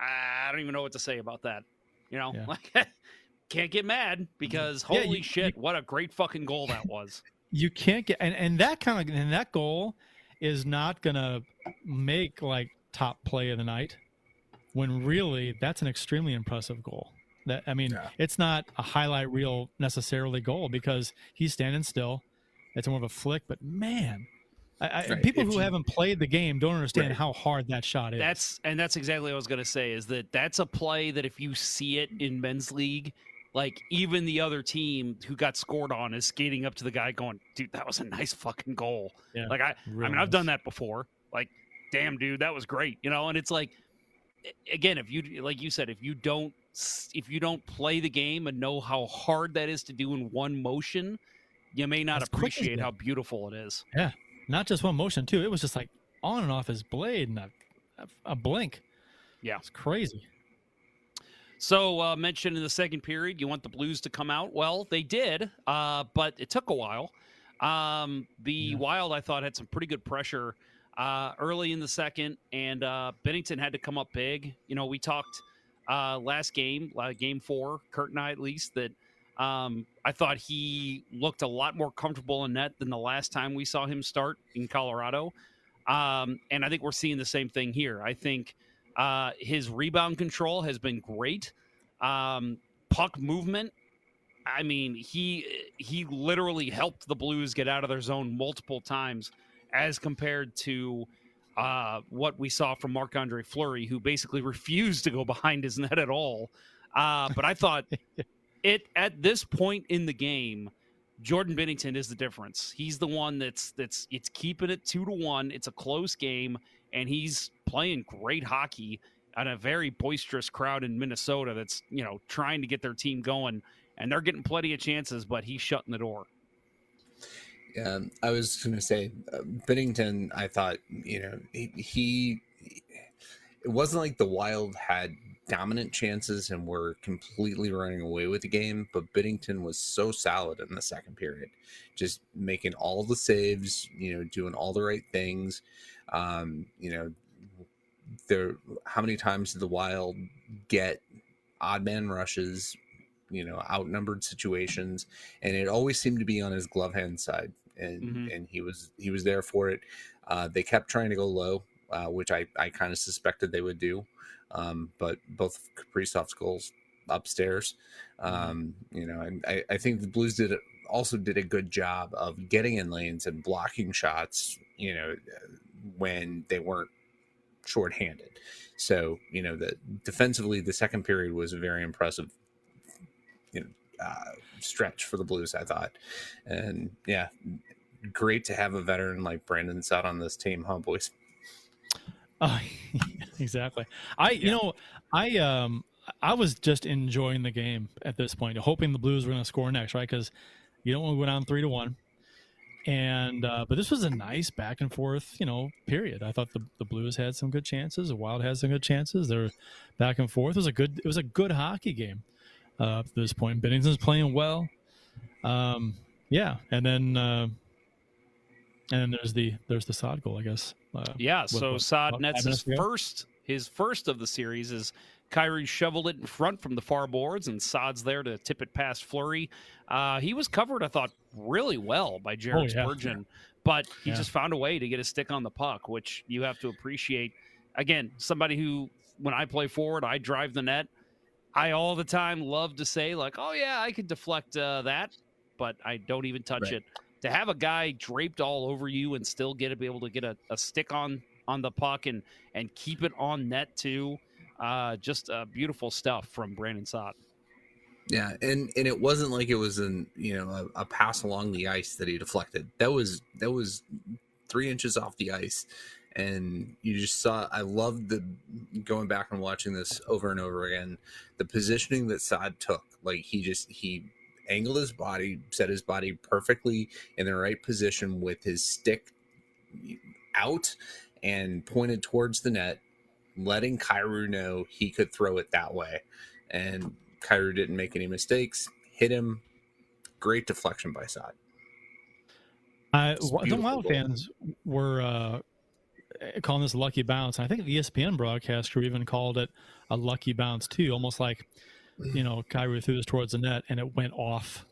I don't even know what to say about that. You know, Yeah. like can't get mad because Yeah, holy you- shit, what a great fucking goal that was. you can't get and, and that kind of and that goal is not gonna make like top play of the night when really that's an extremely impressive goal that i mean Yeah. it's not a highlight reel necessarily goal because he's standing still it's more of a flick but man I, I, Right, people if who you- haven't played the game don't understand Right. how hard that shot is That's and that's exactly what I was gonna say. Is that that's a play that if you see it in men's league, like even the other team who got scored on is skating up to the guy going, "Dude, that was a nice fucking goal." Yeah, like I, I really mean, I've done that before. Like, damn, dude, that was great. You know, and it's like, a- again, if you like you said, if you don't if you don't play the game and know how hard that is to do in one motion, you may not as appreciate how beautiful it is. yeah not just one motion too it was just like on and off his blade in a, a, a blink Yeah. it's crazy So, uh, mentioned in the second period, you want the Blues to come out. Well, they did, uh, but it took a while. Um, the Yeah. Wild, I thought, had some pretty good pressure uh, early in the second, and uh, Binnington had to come up big. You know, we talked uh, last game, uh, game four, Curt and I at least, that um, I thought he looked a lot more comfortable in net than the last time we saw him start in Colorado. Um, and I think we're seeing the same thing here. I think uh, his rebound control has been great. Um, puck movement. I mean, he he literally helped the Blues get out of their zone multiple times, as compared to uh, what we saw from Marc Andre Fleury, who basically refused to go behind his net at all. Uh, but I thought it at this point in the game, Jordan Binnington is the difference. He's the one that's that's it's keeping it two to one. It's a close game, and he's playing great hockey on a very boisterous crowd in Minnesota that's you know trying to get their team going, and they're getting plenty of chances, but he's shutting the door. Yeah, I was going to say uh, Binnington. I thought you know he, he. It wasn't like the Wild had dominant chances and were completely running away with the game, but Binnington was so solid in the second period, just making all the saves. You know, doing all the right things. Um, you know, there. How many times did the Wild get odd man rushes? You know, outnumbered situations, and it always seemed to be on his glove hand side and Mhm. and he was he was there for it. Uh, they kept trying to go low, uh, which I I kind of suspected they would do, um, but both Kaprizov's goals upstairs. Um, you know, and I I think the Blues did also did a good job of getting in lanes and blocking shots. You know, when they weren't shorthanded. So you know that defensively, the second period was very impressive. Uh, stretch for the Blues, I thought, and yeah, great to have a veteran like Brandon Saad on this team, huh, boys? Oh, exactly. I, you know, I um, I was just enjoying the game at this point, hoping the Blues were going to score next, right? Because you don't want to go down three to one. And uh, but this was a nice back and forth, you know, period. I thought the, the Blues had some good chances. The Wild had some good chances. They're back and forth. It was a good it was a good hockey game uh, up to this point. Binnington's playing well. Um, yeah, and then uh, and then there's the there's the Saad goal, I guess. Uh, Yeah, so what- Saad nets his first his first of the series is Kyrou shoveled it in front from the far boards, and Saad's there to tip it past Fleury. Uh, he was covered, I thought, really well by Jared Oh, yeah. Spurgeon, but he Yeah. just found a way to get a stick on the puck, which you have to appreciate. Again, somebody who, when I play forward, I drive the net. I all the time love to say like, "Oh yeah, I could deflect uh, that," but I don't even touch Right. it. To have a guy draped all over you and still get to be able to get a, a stick on on the puck and and keep it on net too, uh, just uh, beautiful stuff from Brandon Saad. Yeah, and and it wasn't like it was an you know a, a pass along the ice that he deflected. That was that was three inches off the ice, and you just saw. I loved the going back and watching this over and over again. The positioning that Saad took, like he just he angled his body, set his body perfectly in the right position with his stick out and pointed towards the net, letting Kyrou know he could throw it that way. And Kyrou didn't make any mistakes, hit him. Great deflection by Saad. I, It's a the Wild goal. fans were uh, calling this a lucky bounce. And I think the ESPN broadcast crew even called it a lucky bounce too, almost like you know Kyrou threw this towards the net and it went off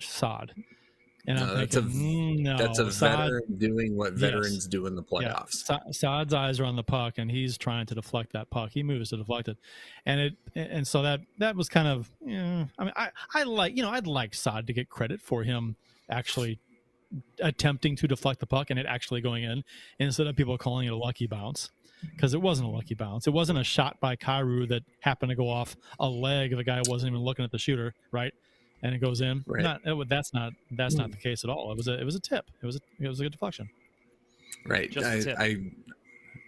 Saad. And I'm No, that's a thinking, mm, no, that's a Saad- veteran doing what Yes. veterans do in the playoffs. Sa- Saad's eyes are on the puck, and he's trying to deflect that puck. He moves to deflect it, and it and so that that was kind of. Yeah, I mean, I I like you know I'd like Saad to get credit for him actually attempting to deflect the puck and it actually going in instead of people calling it a lucky bounce because it wasn't a lucky bounce. It wasn't a shot by Kyrou that happened to go off a leg of a guy who wasn't even looking at the shooter, right? And it goes in. Right. Not, it, that's not that's not the case at all. It was a it was a tip. It was a, it was a good deflection. Right. Just the I, tip. I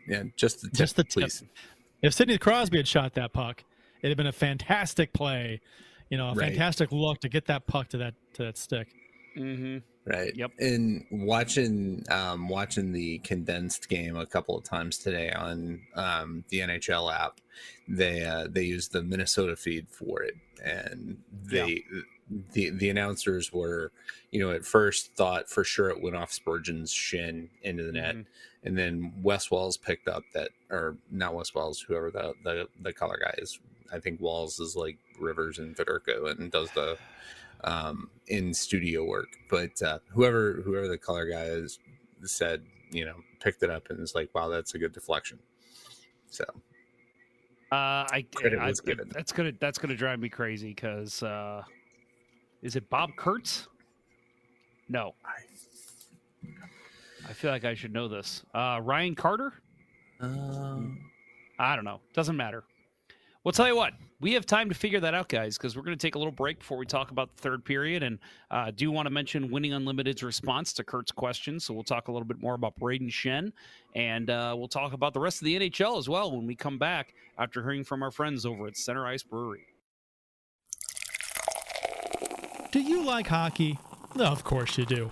yeah, just the tip, Just the tip. please. If Sidney Crosby had shot that puck, it'd have been a fantastic play. You know, a Right. fantastic look to get that puck to that to that stick. Mm-hmm. Right. Yep. And watching um watching the condensed game a couple of times today on um the NHL app, they uh they used the Minnesota feed for it and they the the announcers were, you know, at first thought for sure it went off Spurgeon's shin into the net. Mhm. And then Wes Walz picked up that or not Wes Walz, whoever the the, the color guy is. I think Walz is like Rivers and Federico and does the um, in studio work. But uh, whoever whoever the color guy is said, you know, picked it up and was like, "Wow, that's a good deflection." So Uh, I, I-. That's gonna that's gonna drive me crazy because uh, is it Bob Kurtz? No, I feel like I should know this. Uh, Ryan Carter? um, I don't know. Doesn't matter. We'll tell you what. We have time to figure that out, guys, because we're going to take a little break before we talk about the third period. And uh, do want to mention Winning Unlimited's response to Curt's question. So we'll talk a little bit more about Brayden Schenn, and uh, we'll talk about the rest of the NHL as well when we come back after hearing from our friends over at Center Ice Brewery. Do you like hockey? Of course you do.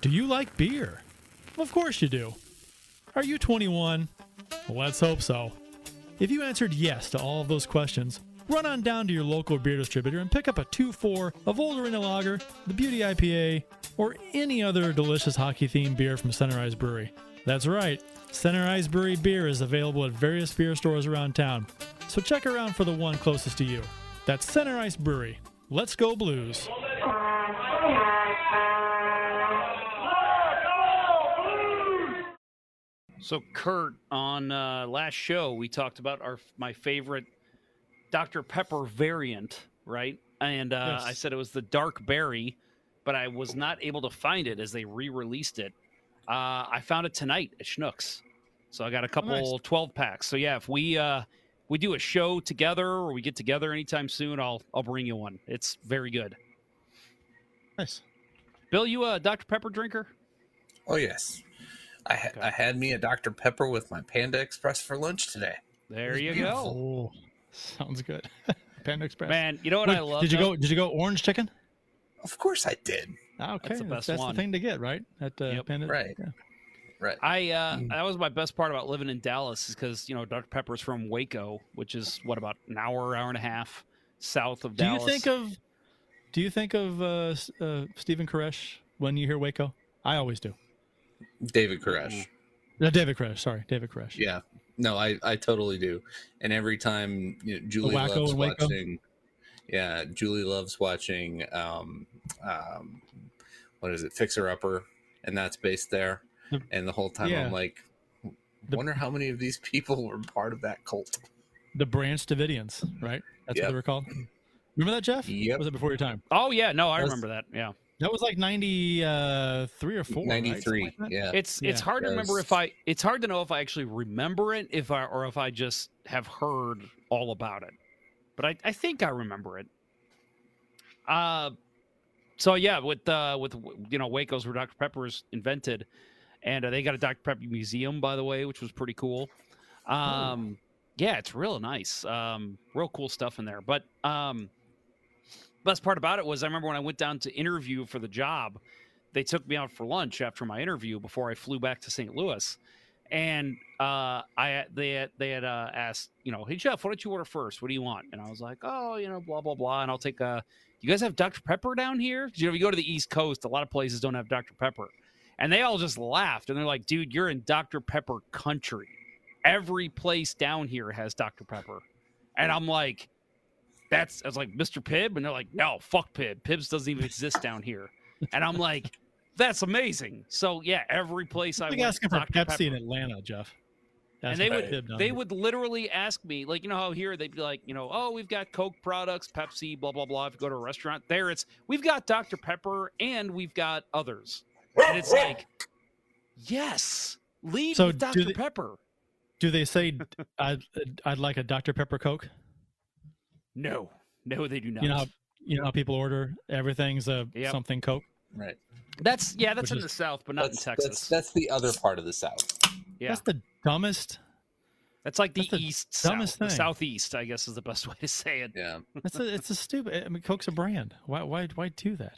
Do you like beer? Of course you do. Are you 21? Let's hope so. If you answered yes to all of those questions, run on down to your local beer distributor and pick up a 2 4 of Old Arena Lager, the Beauty IPA, or any other delicious hockey themed beer from Center Ice Brewery. That's right, Center Ice Brewery beer is available at various beer stores around town, so check around for the one closest to you. That's Center Ice Brewery. Let's go, Blues. So, Curt, on uh, last show, we talked about our my favorite Dr. Pepper variant, right? And uh, Yes. I said it was the dark berry, but I was not able to find it as they re-released it. Uh, I found it tonight at Schnucks, so I got a couple nice. twelve packs. So yeah, if we uh, we do a show together or we get together anytime soon, I'll I'll bring you one. It's very good. Nice. Bill, you a Dr. Pepper drinker? oh yes, I ha- Okay. I had me a Dr Pepper with my Panda Express for lunch today. There you beautiful. go, Oh, sounds good. Panda Express. man. You know what Wait, I love? Did you though? go? Did you go orange chicken? Of course I did. Ah, Okay, That's the best that's one. the thing to get, right? At uh, Yep. Panda. Right. yeah. Right. I uh, that was my best part about living in Dallas is because you know Dr Pepper's from Waco, which is what about an hour, hour and a half south of Do Dallas. Do you think of? Do you think of uh, uh, Stephen Koresh when you hear Waco? I always do. David Koresh. No, David Koresh. Sorry, David Koresh. Yeah. No, I, I totally do. And every time you know, Julie Wacko loves and Waco? watching. Yeah, Julie loves watching. Um, um, what is it? Fixer Upper, and that's based there. And the whole time yeah. I'm like, The- wonder how many of these people were part of that cult. The Branch Davidians, right? That's Yep. what they were called. Remember that, Jeff? Yep. Was it before your time? Oh yeah, no, I That's- remember that. Yeah, That was like ninety uh, three or four. right? Something 93. like yeah. it's it's Yeah. hard to remember if I it's hard to know if I actually remember it if I or if I just have heard all about it. But I I think I remember it. Uh, so yeah, with uh, with you know Waco's where Dr Pepper was invented, and uh, they got a Dr Pepper museum by the way, which was pretty cool. Um, yeah, it's real nice. Um, real cool stuff in there. But um, best part about it was I remember when I went down to interview for the job, they took me out for lunch after my interview before I flew back to St. Louis. And uh, I they they had uh, asked, you know, hey Jeff, what did you order first? What do you want? And I was like, oh, you know, blah blah blah. And I'll take a. You guys have Dr Pepper down here? You know, if you go to the East Coast, a lot of places don't have Dr Pepper, and they all just laughed and they're like, dude, you're in Dr Pepper country. Every place down here has Dr Pepper, and I'm like, that's I was like Mr. Pibb, and they're like, no, fuck Pibb. Pibbs doesn't even exist down here, and I'm like, that's amazing. So yeah, every place I I went, asking for Dr. Pepsi Pepper. in Atlanta, Jeff. and they would they would literally ask me like you know how here they'd be like you know oh we've got Coke products, Pepsi, blah blah blah. If you go to a restaurant, there it's we've got Dr Pepper and we've got others, and it's like yes, leave So Dr they- Pepper. Do they say I'd, I'd like a Dr Pepper Coke? No, no, they do not. You know, how, you know how people order everything's a Yep. something Coke. Right. that's yeah, that's Which in is- the South, but not in Texas. that's that's the other part of the South. yeah, That's the dumbest. that's like the, that's the East dumbest South, the thing. Southeast, I guess is the best way to say it. Yeah. That's a, it's a stupid. I mean, Coke's a brand. Why why why do that?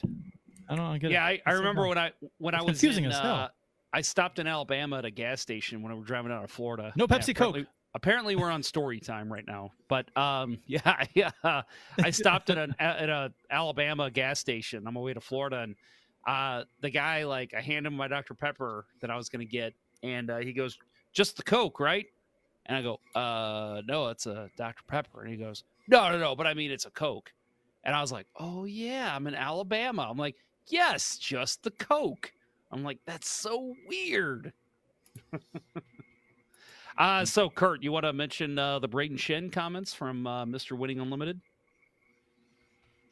I don't get Yeah, it. I, I It's so remember when I when I was confusing in, as hell. uh, I stopped in Alabama at a gas station when I was driving out of Florida. No Yeah, Pepsi apparently- Coke. Apparently, we're on story time right now. But um, yeah, yeah. I stopped at an at a Alabama gas station on my way to Florida, and uh, the guy like I handed him my Dr Pepper that I was to get, and uh, he goes, "Just the Coke, right?" And I go, "Uh, no, it's a Dr Pepper." And he goes, "No, no, no, but I mean it's a Coke." And I was like, "Oh yeah, I'm in Alabama." I'm like, "Yes, just the Coke." I'm like, "That's so weird." uh, so Curt, you want to mention uh, the Brayden Schenn comments from uh, Mr. Winning Unlimited?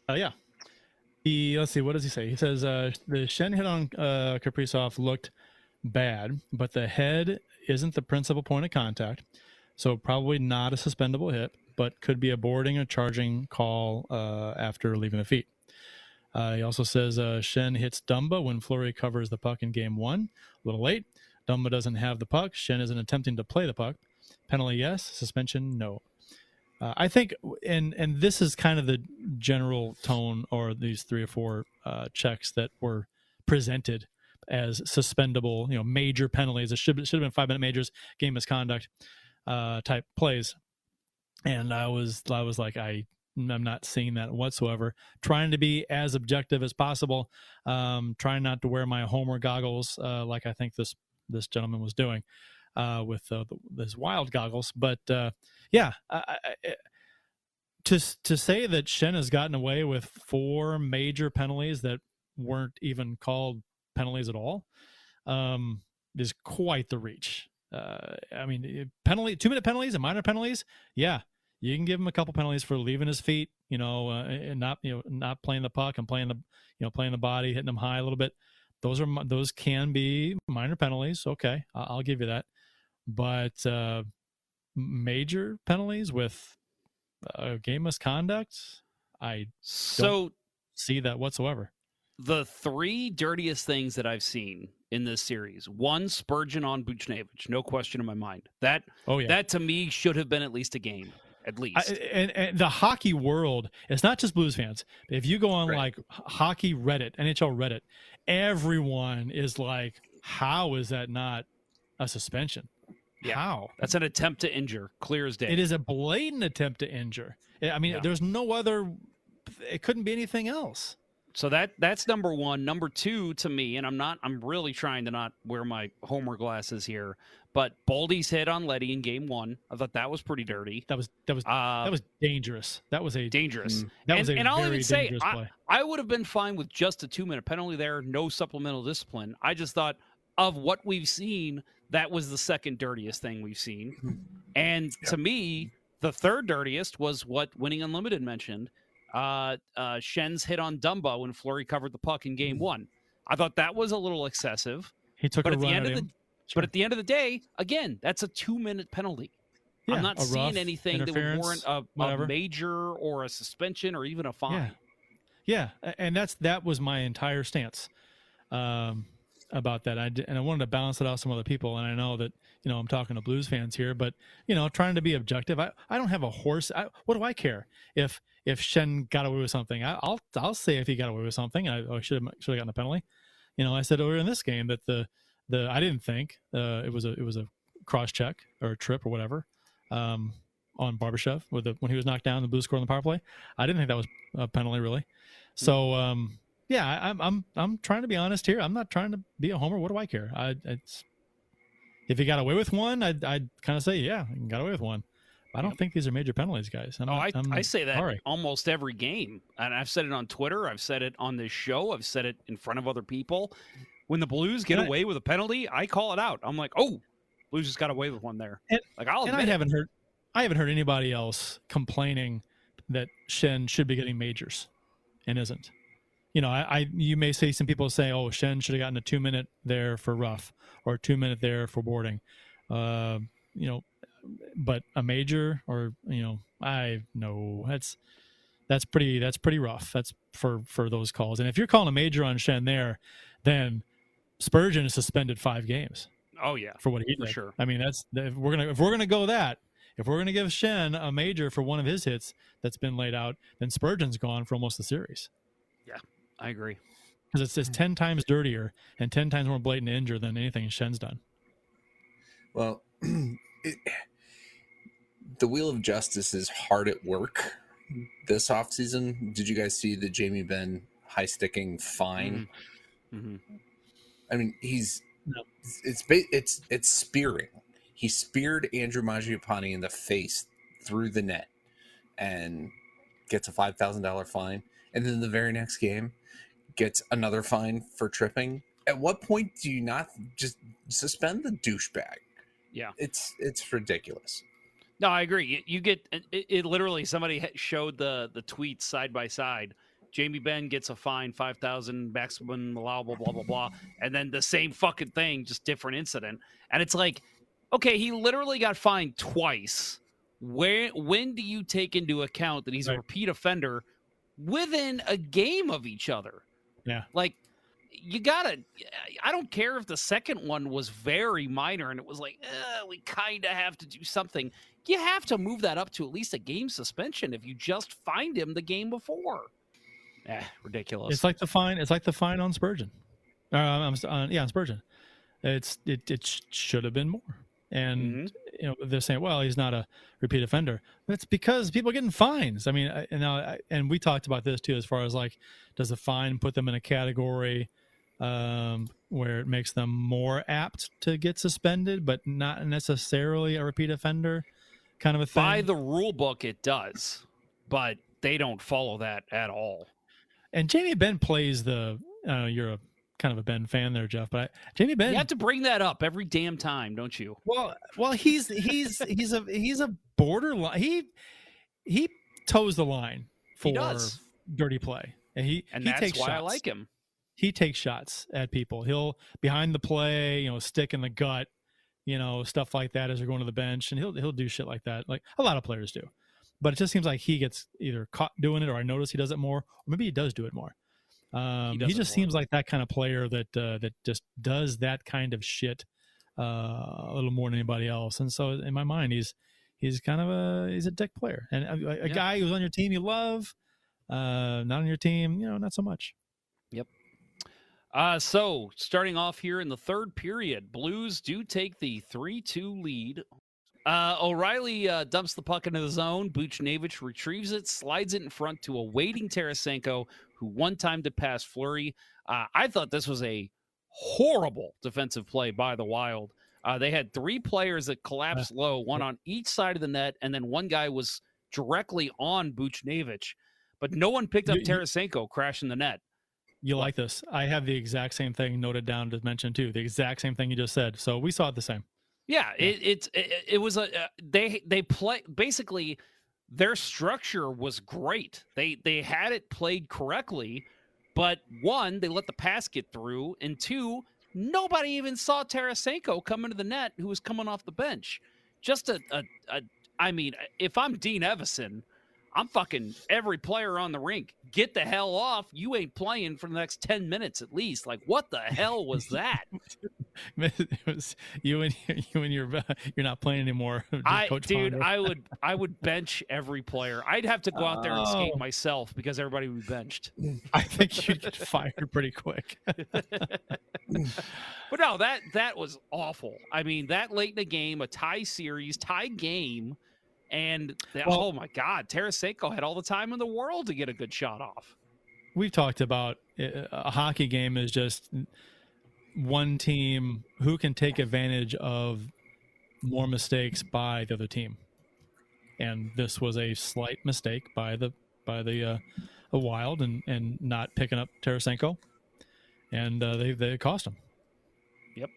Uh, yeah. He let's see. What does he say? He says uh, the Schenn hit on uh, Kaprizov looked bad, but the head isn't the principal point of contact, so probably not a suspendable hit, but could be a boarding or charging call uh, after leaving the feet. Uh, he also says Shen hits Dumba when Fleury covers the puck in game one. A little late. Dumba doesn't have the puck. Schenn isn't attempting to play the puck. Penalty, yes. Suspension, no. Uh, I think, and and this is kind of the general tone, or these three or four uh, checks that were presented as suspendable, you know, major penalties. It should should have been five minute majors, game misconduct uh, type plays. And I was I was like I I'm not seeing that whatsoever. Trying to be as objective as possible. Um, trying not to wear my homer goggles uh, like I think this this gentleman was doing uh, with uh, the, his wild goggles. But uh, yeah, I, I, I- to to say that Schenn has gotten away with four major penalties that weren't even called penalties at all um, is quite the reach. Uh, I mean, penalty two minute penalties and minor penalties. Yeah, you can give him a couple penalties for leaving his feet, you know, uh, and not you know not playing the puck and playing the you know playing the body, hitting him high a little bit. Those are those can be minor penalties. Okay, I'll give you that. But uh, major penalties with uh, game misconduct, I So see that whatsoever. the three dirtiest things that I've seen in this series: one, Spurgeon on Buchnevich, no question in my mind. That Oh yeah, that to me should have been at least a game, at least. I, and, and the hockey world, it's not just Blues fans. If you go on Right. like hockey Reddit, NHL Reddit, everyone is like, "How is that not a suspension? Yeah. How? That's an attempt to injure, clear as day. It is a blatant attempt to injure. I mean, Yeah. there's no other. It couldn't be anything else. So that that's number one. Number two to me, and I'm not. I'm really trying to not wear my homer glasses here. But Boldy's hit on Leddy in Game One. I thought that was pretty dirty. That was that was Uh, that was dangerous. That was a dangerous. that and, was a and I'll very even say, I. I would have been fine with just a two minute penalty there, no supplemental discipline. I just thought of what we've seen, that was the second dirtiest thing we've seen. And to me, the third dirtiest was what Winning Unlimited mentioned. Uh, uh, Schenn's hit on Dumba when Fleury covered the puck in game one. I thought that was a little excessive. He took But a at the run end at of him. The but at the end of the day, again, that's a two minute penalty. Yeah, I'm not seeing anything that would warrant a, a major or a suspension or even a fine. Yeah. Yeah, and that's that was my entire stance um, about that. I d- and I wanted to balance it out some other people, and I know that you know I'm talking to Blues fans here, but you know trying to be objective. I, I don't have a horse. I, what do I care if if Schenn got away with something? I, I'll I'll say if he got away with something. I, I should have should have gotten a penalty. You know, I said earlier in this game that the the I didn't think uh, it was a it was a cross check or a trip or whatever. Um, on Barbashev with the when he was knocked down, the blue score on the power play. I didn't think that was a penalty really. So um, yeah, I, I'm I'm I'm trying to be honest here. I'm not trying to be a homer. What do I care? I it's if he got away with one, I'd I'd kind of say yeah, he got away with one. I don't think these are major penalties, guys. I'm Oh, not- I, I say that sorry. almost every game. And I've said it on Twitter. I've said it on this show. I've said it in front of other people. When the Blues get And I- away with a penalty, I call it out. I'm like, oh, Blues just got away with one there. And- like, I'll and I it. haven't heard I haven't heard anybody else complaining that Schenn should be getting majors and isn't. You know, I, I you may see some people say, "Oh, Schenn should have gotten a two minute there for rough or a two minute there for boarding." Uh, you know, but a major or you know, I know that's that's pretty that's pretty rough. That's for for those calls. And if you're calling a major on Schenn there, then Spurgeon is suspended five games Oh, yeah. for what he For did. sure. I mean, that's if we're gonna if we're gonna go that if we're gonna give Schenn a major for one of his hits that's been laid out, then Spurgeon's gone for almost the series Yeah, I agree. because it's just ten times dirtier and ten times more blatant injury than anything Schenn's done. Well, it, the wheel of justice is hard at work this offseason. Did you guys see the Jamie Benn high sticking fine? hmm I mean, he's No. it's it's it's spearing. He speared Andrew Mangiapane in the face through the net and gets a five thousand dollar fine. And then the very next game gets another fine for tripping. At what point do you not just suspend the douchebag? Yeah. It's it's ridiculous. No, I agree. You, you get it, it. Literally, somebody showed the the tweets side by side. Jamie Benn gets a fine, five thousand maximum allowable, blah blah blah, and then the same fucking thing, just different incident. And it's like, okay, he literally got fined twice. Where when do you take into account that he's a repeat offender within a game of each other? Yeah. Like you gotta I don't care if the second one was very minor and it was like, uh, we kind of have to do something. You have to move that up to at least a game suspension if you just find him the game before. Eh, ridiculous. It's like the fine. It's like the fine on Spurgeon. Uh, I'm, uh, yeah, on Spurgeon. It's it it sh- should have been more. And you know they're saying, well, he's not a repeat offender. That's because people are getting fines. I mean, I- and now I- and we talked about this too, as far as like, does the fine put them in a category um, where it makes them more apt to get suspended, but not necessarily a repeat offender, kind of a thing. By the rule book, it does, but they don't follow that at all. And Jamie Benn plays the. Uh, you're a kind of a Benn fan there, Jeff, but I, Jamie Benn You have to bring that up every damn time, don't you? Well, well, he's he's he's a he's a borderline. He he toes the line for dirty play, and he And he that's takes why I shots. like him. He takes shots at people. He'll behind the play, you know, stick in the gut, you know, stuff like that as they're going to the bench, and he'll he'll do shit like that, like a lot of players do. But it just seems like he gets either caught doing it, or I notice he does it more, or maybe he does do it more. Um, he, it just seems like that kind of player that uh, that just does that kind of shit uh, a little more than anybody else. And so in my mind, he's he's kind of a he's a dick player and a, a Yeah. guy who's on your team you love, uh, not on your team, you know, not so much. Yep. Uh, so starting off here in the third period, Blues do take the three-two lead. Uh, O'Reilly uh, dumps the puck into the zone. Buchnevich retrieves it, slides it in front to a waiting Tarasenko, who one time to pass Fleury. Uh, I thought this was a horrible defensive play by the Wild. Uh, they had three players that collapsed low, one on each side of the net, and then one guy was directly on Buchnevich, but no one picked up you- Tarasenko crashing the net. You like this? I have the exact same thing noted down to mention too. The exact same thing you just said. So we saw it the same. Yeah, it it's it, it was a uh, they they play basically their structure was great. They they had it played correctly, but one they let the pass get through, and two nobody even saw Tarasenko come into the net who was coming off the bench. Just a a, a I mean, if I'm Dean Evason, I'm fucking every player on the rink. Get the hell off. You ain't playing for the next 10 minutes at least. Like, what the hell was that? it was you and you and your you're not playing anymore. I, Coach dude, Ponder. I would I would bench every player. I'd have to go out there and oh. skate Oh. myself because everybody would be benched. I think you'd get fired pretty quick. But no, that that was awful. I mean, that late in the game, a tie series, tie game, and that, Well- oh my god, Tarasenko had all the time in the world to get a good shot off. We've talked about uh, a hockey game is just one team who can take advantage of more mistakes by the other team, and this was a slight mistake by the by the uh, the Wild and and not picking up Tarasenko, and uh, they they cost them. Yep.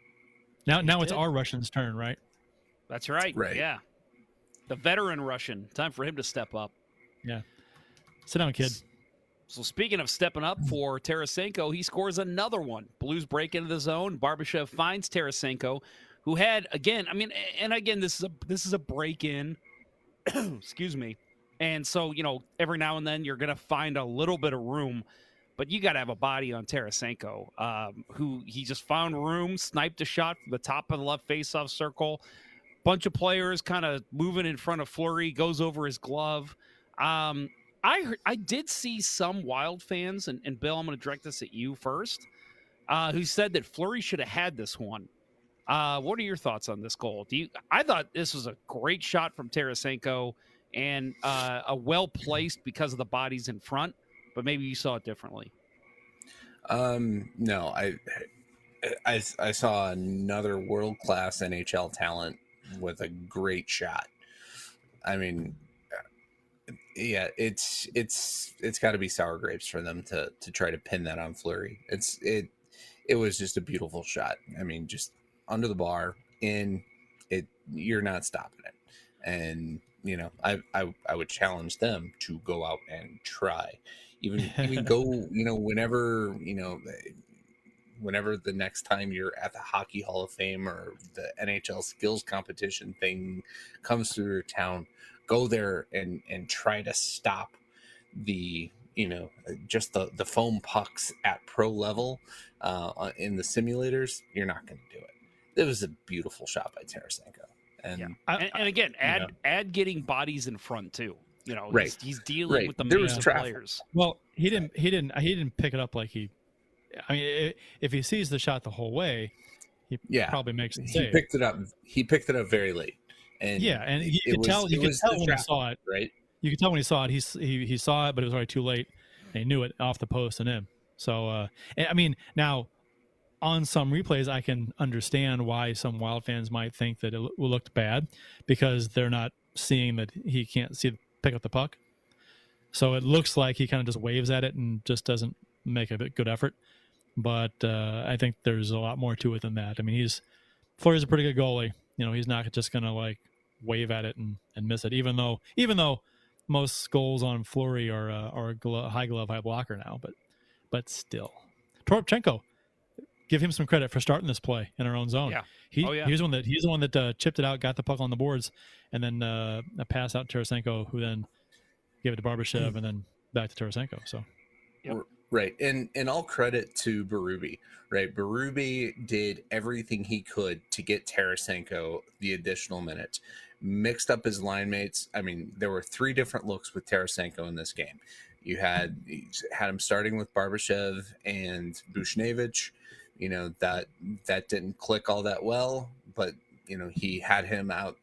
Now now it's did. our Russians' turn, right? That's right. Right. Yeah. The veteran Russian. Time for him to step up. Yeah. Sit down, kid. So speaking of stepping up for Tarasenko, he scores another one. Blues break into the zone. Barbashev finds Tarasenko, who had again. I mean, and again, this is a this is a break in. excuse me. And so you know, every now and then you're gonna find a little bit of room, but you got to have a body on Tarasenko, um, who he just found room, sniped a shot from the top of the left faceoff circle. Bunch of players kind of moving in front of Fleury, goes over his glove. Um, I I did see some Wild fans, and, and Bill, I'm going to direct this at you first, uh, who said that Fleury should have had this one. Uh, what are your thoughts on this goal? Do you? I thought this was a great shot from Tarasenko and uh, a well placed because of the bodies in front, but maybe you saw it differently. Um, no, I, I, I saw another world class NHL talent with a great shot. I mean, yeah, it's it's it's got to be sour grapes for them to to try to pin that on Fleury. It's it it was just a beautiful shot. I mean, just under the bar in it. You're not stopping it, and you know, I I I would challenge them to go out and try even even go you know whenever you know whenever the next time you're at the hockey hall of fame or the nhl skills competition thing comes through your town go there and and try to stop the you know just the the foam pucks at pro level uh in the simulators you're not going to do it it was a beautiful shot by tarasenko and Yeah. I- and, and again, add know. add getting bodies in front too. You know, Right. he's, he's dealing Right. with the There was players. Well, he didn't. He didn't. He didn't pick it up like he. I mean, if he sees the shot the whole way, he Yeah. probably makes the he save. picked it up he picked it up very late and yeah, and you could was- tell. You could tell when he saw it. right You could tell when he saw it. He he he saw it, but it was already too late. And he knew it off the post and in. So, uh, and, I mean, now on some replays, I can understand why some Wild fans might think that it lo- looked bad because they're not seeing that he can't see pick up the puck. So it looks like he kind of just waves at it and just doesn't make a good effort. But uh, I think there's a lot more to it than that. I mean, he's Fleury's a pretty good goalie. You know, he's not just gonna like wave at it and, and miss it. Even though even though most goals on Fleury are uh, are high glove, high blocker now, but but still, Toropchenko, give him some credit for starting this play in our own zone. Yeah. He, Oh, yeah. he's the one that he's the one that uh, chipped it out, got the puck on the boards, and then uh, a pass out to Tarasenko, who then gave it to Barbashev, and then back to Tarasenko. So Yep. Right. And and all credit to Berube. Right. Berube did everything he could to get Tarasenko the additional minutes. Mixed up his line mates. I mean, there were three different looks with Tarasenko in this game. You had you had him starting with Barbashev and Buchnevich. You know, that that didn't click all that well, but you know, he had him out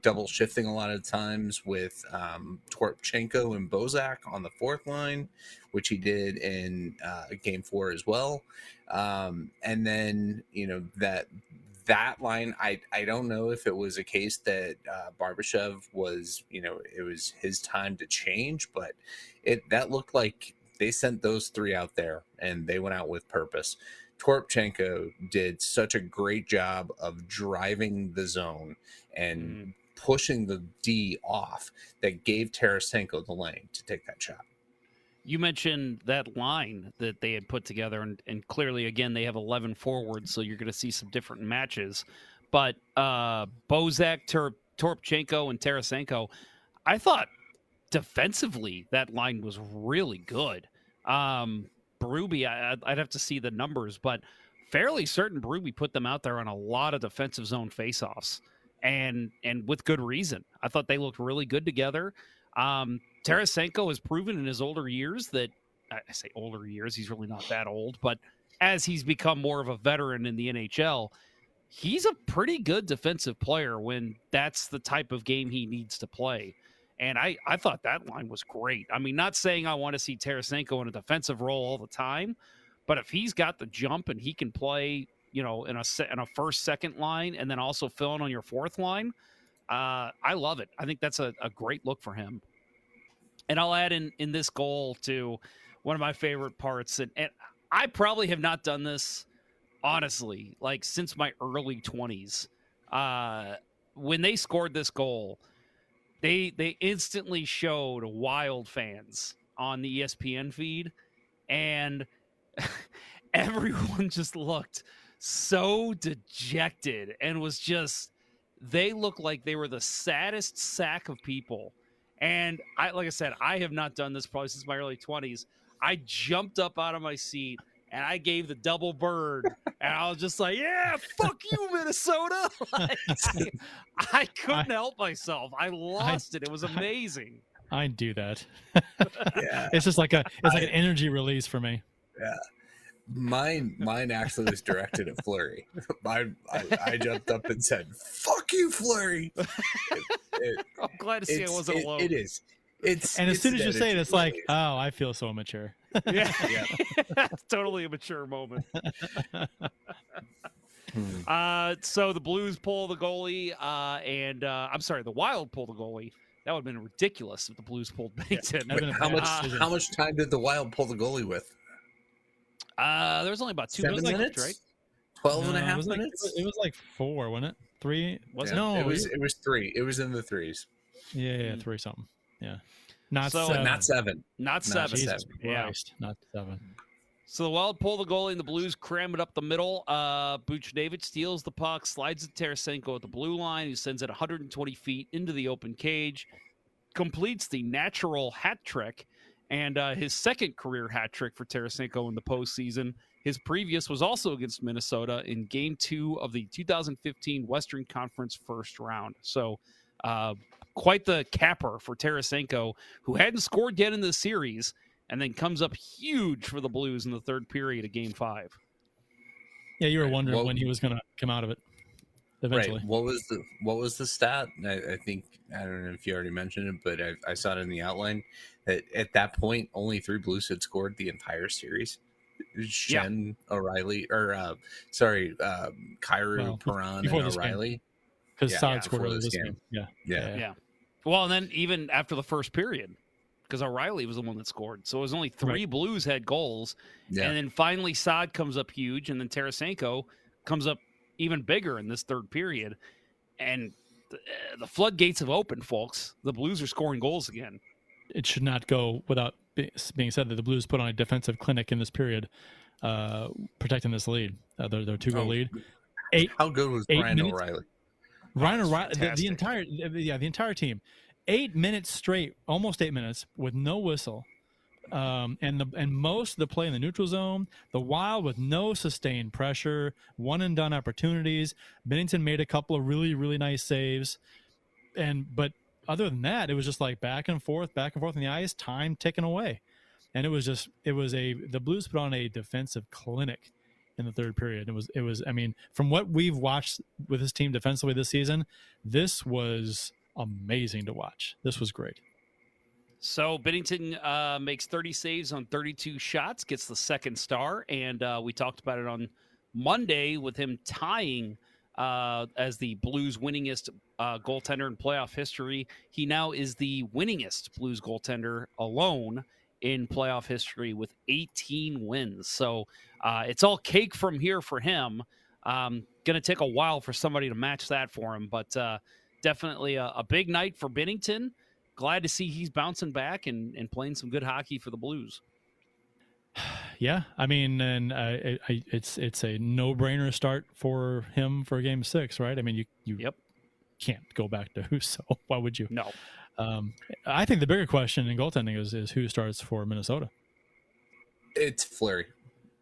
double shifting a lot of times with um, Toropchenko and Bozak on the fourth line, which he did in uh, game four as well. Um, and then you know that that line, I I don't know if it was a case that uh, Barbashev was you know it was his time to change, but it that looked like they sent those three out there and they went out with purpose. Toropchenko did such a great job of driving the zone and pushing the D off that gave Tarasenko the lane to take that shot. You mentioned that line that they had put together, and, and clearly, again, they have 11 forwards, so you're going to see some different matches. But uh, Bozak, Tor- Toropchenko, and Tarasenko, I thought defensively, that line was really good. Um, Berube, I, I'd have to see the numbers, but fairly certain Berube put them out there on a lot of defensive zone faceoffs, and and with good reason. I thought they looked really good together. Um, Tarasenko has proven in his older years that I say older years, he's really not that old, but as he's become more of a veteran in the NHL, he's a pretty good defensive player when that's the type of game he needs to play. And I, I thought that line was great. I mean, not saying I want to see Tarasenko in a defensive role all the time, but if he's got the jump and he can play, you know, in a in a first second line and then also fill in on your fourth line, uh, I love it. I think that's a, a great look for him. And I'll add in in this goal to one of my favorite parts, and, and I probably have not done this honestly, like since my early twenties. Uh, when they scored this goal, they they instantly showed Wild fans on the ESPN feed, and everyone just looked so dejected and was just they looked like they were the saddest sack of people. And I like I said, I have not done this probably since my early 20s. I jumped up out of my seat and I gave the double bird, and I was just like, "Yeah, fuck you, Minnesota!" like, I couldn't I, help myself. I lost I, it. It was amazing. I do that. yeah. It's just like a it's like an energy release for me. Yeah. Mine, mine actually was directed at Fleury. I, I jumped up and said, "Fuck you, Fleury." It, it, I'm glad to see I wasn't it, alone. It is. It's and as it's soon as you say it, it's like, oh, I feel so mature. yeah, yeah. totally a mature moment. Uh, so the Blues pull the goalie, uh, and uh, I'm sorry, the Wild pull the goalie. That would have been ridiculous if the Blues pulled Binnington. Yeah. how much? how much time did the Wild pull the goalie with? Uh, there was only about two Seven minutes, minutes, right? 12 no, and a half it minutes. Like, it, was, it was like four, wasn't it? Three? Was yeah. it? No, it was. It was three. It was in the threes. Yeah, yeah, three something. Yeah. Not So- seven. Not seven. Not Not seven. Jesus Yeah. Christ, not seven. So the Wild pull the goalie, and the Blues cram it up the middle. Uh, Buchnevich steals the puck, slides it to Tarasenko at the blue line, who sends it 120 feet into the open cage, completes the natural hat trick, and uh, his second career hat trick for Tarasenko in the postseason. His previous was also against Minnesota in Game Two of the 2015 Western Conference First Round. So, uh, quite the capper for Tarasenko, who hadn't scored yet in the series, and then comes up huge for the Blues in the third period of Game Five. Yeah, you were wondering Well- when he was going to come out of it. Eventually. Right. What was the What was the stat? I, I think I don't know if you already mentioned it, but I, I saw it in the outline that at that point only three Blues had scored the entire series. Schenn O'Reilly, or uh, sorry, um, Kyrou Well, Perron and. O'Reilly. Because Yeah, Saad yeah, scored this this game. game. Yeah. Yeah. Yeah. Well, and then even after the first period, because O'Reilly was the one that scored. So it was only three Blues had goals. Yeah. And then finally Saad comes up huge, and then Tarasenko comes up even bigger in this third period. And the, the floodgates have opened, folks. The Blues are scoring goals again. It should not go without being said that the Blues put on a defensive clinic in this period, uh, protecting this lead. Uh, their, their two goal Oh, lead. Eight. How good was eight Brian minutes- O'Reilly? Ryan the, the entire yeah, the entire team, eight minutes straight, almost eight minutes with no whistle, um, and the and most of the play in the neutral zone. The Wild with no sustained pressure, one and done opportunities. Binnington made a couple of really really nice saves, and but other than that, it was just like back and forth, back and forth on the ice, time ticking away, and it was just it was a the Blues put on a defensive clinic in the third period. It was it was I mean, from what we've watched with this team defensively this season, this was amazing to watch. This was great. So Binnington uh, makes 30 saves on 32 shots, gets the second star, and uh, we talked about it on Monday with him tying uh, as the Blues' winningest uh, goaltender in playoff history. He now is the winningest Blues goaltender alone in playoff history with 18 wins. So uh, it's all cake from here for him. Um, Going to take a while for somebody to match that for him, but uh, definitely a, a big night for Binnington glad to see he's bouncing back and, and playing some good hockey for the Blues. Yeah, I mean, and uh, I, I, it's it's a no brainer start for him for Game Six, right? I mean, you you Yep. can't go back to Husso. Why would you? No. Um, I think the bigger question in goaltending is is who starts for Minnesota. It's Fleury.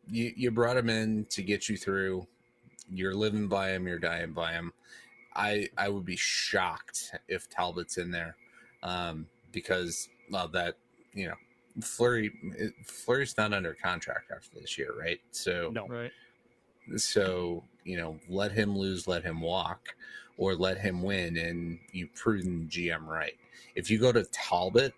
You you brought him in to get you through. You're living by him. You're dying by him. I I would be shocked if Talbot's in there, um, because of that. You know, Fleury Fleury's not under contract after this year, right? So No. Right. so you know, let him lose, let him walk, or let him win, and you prudent GM right. If you go to Talbot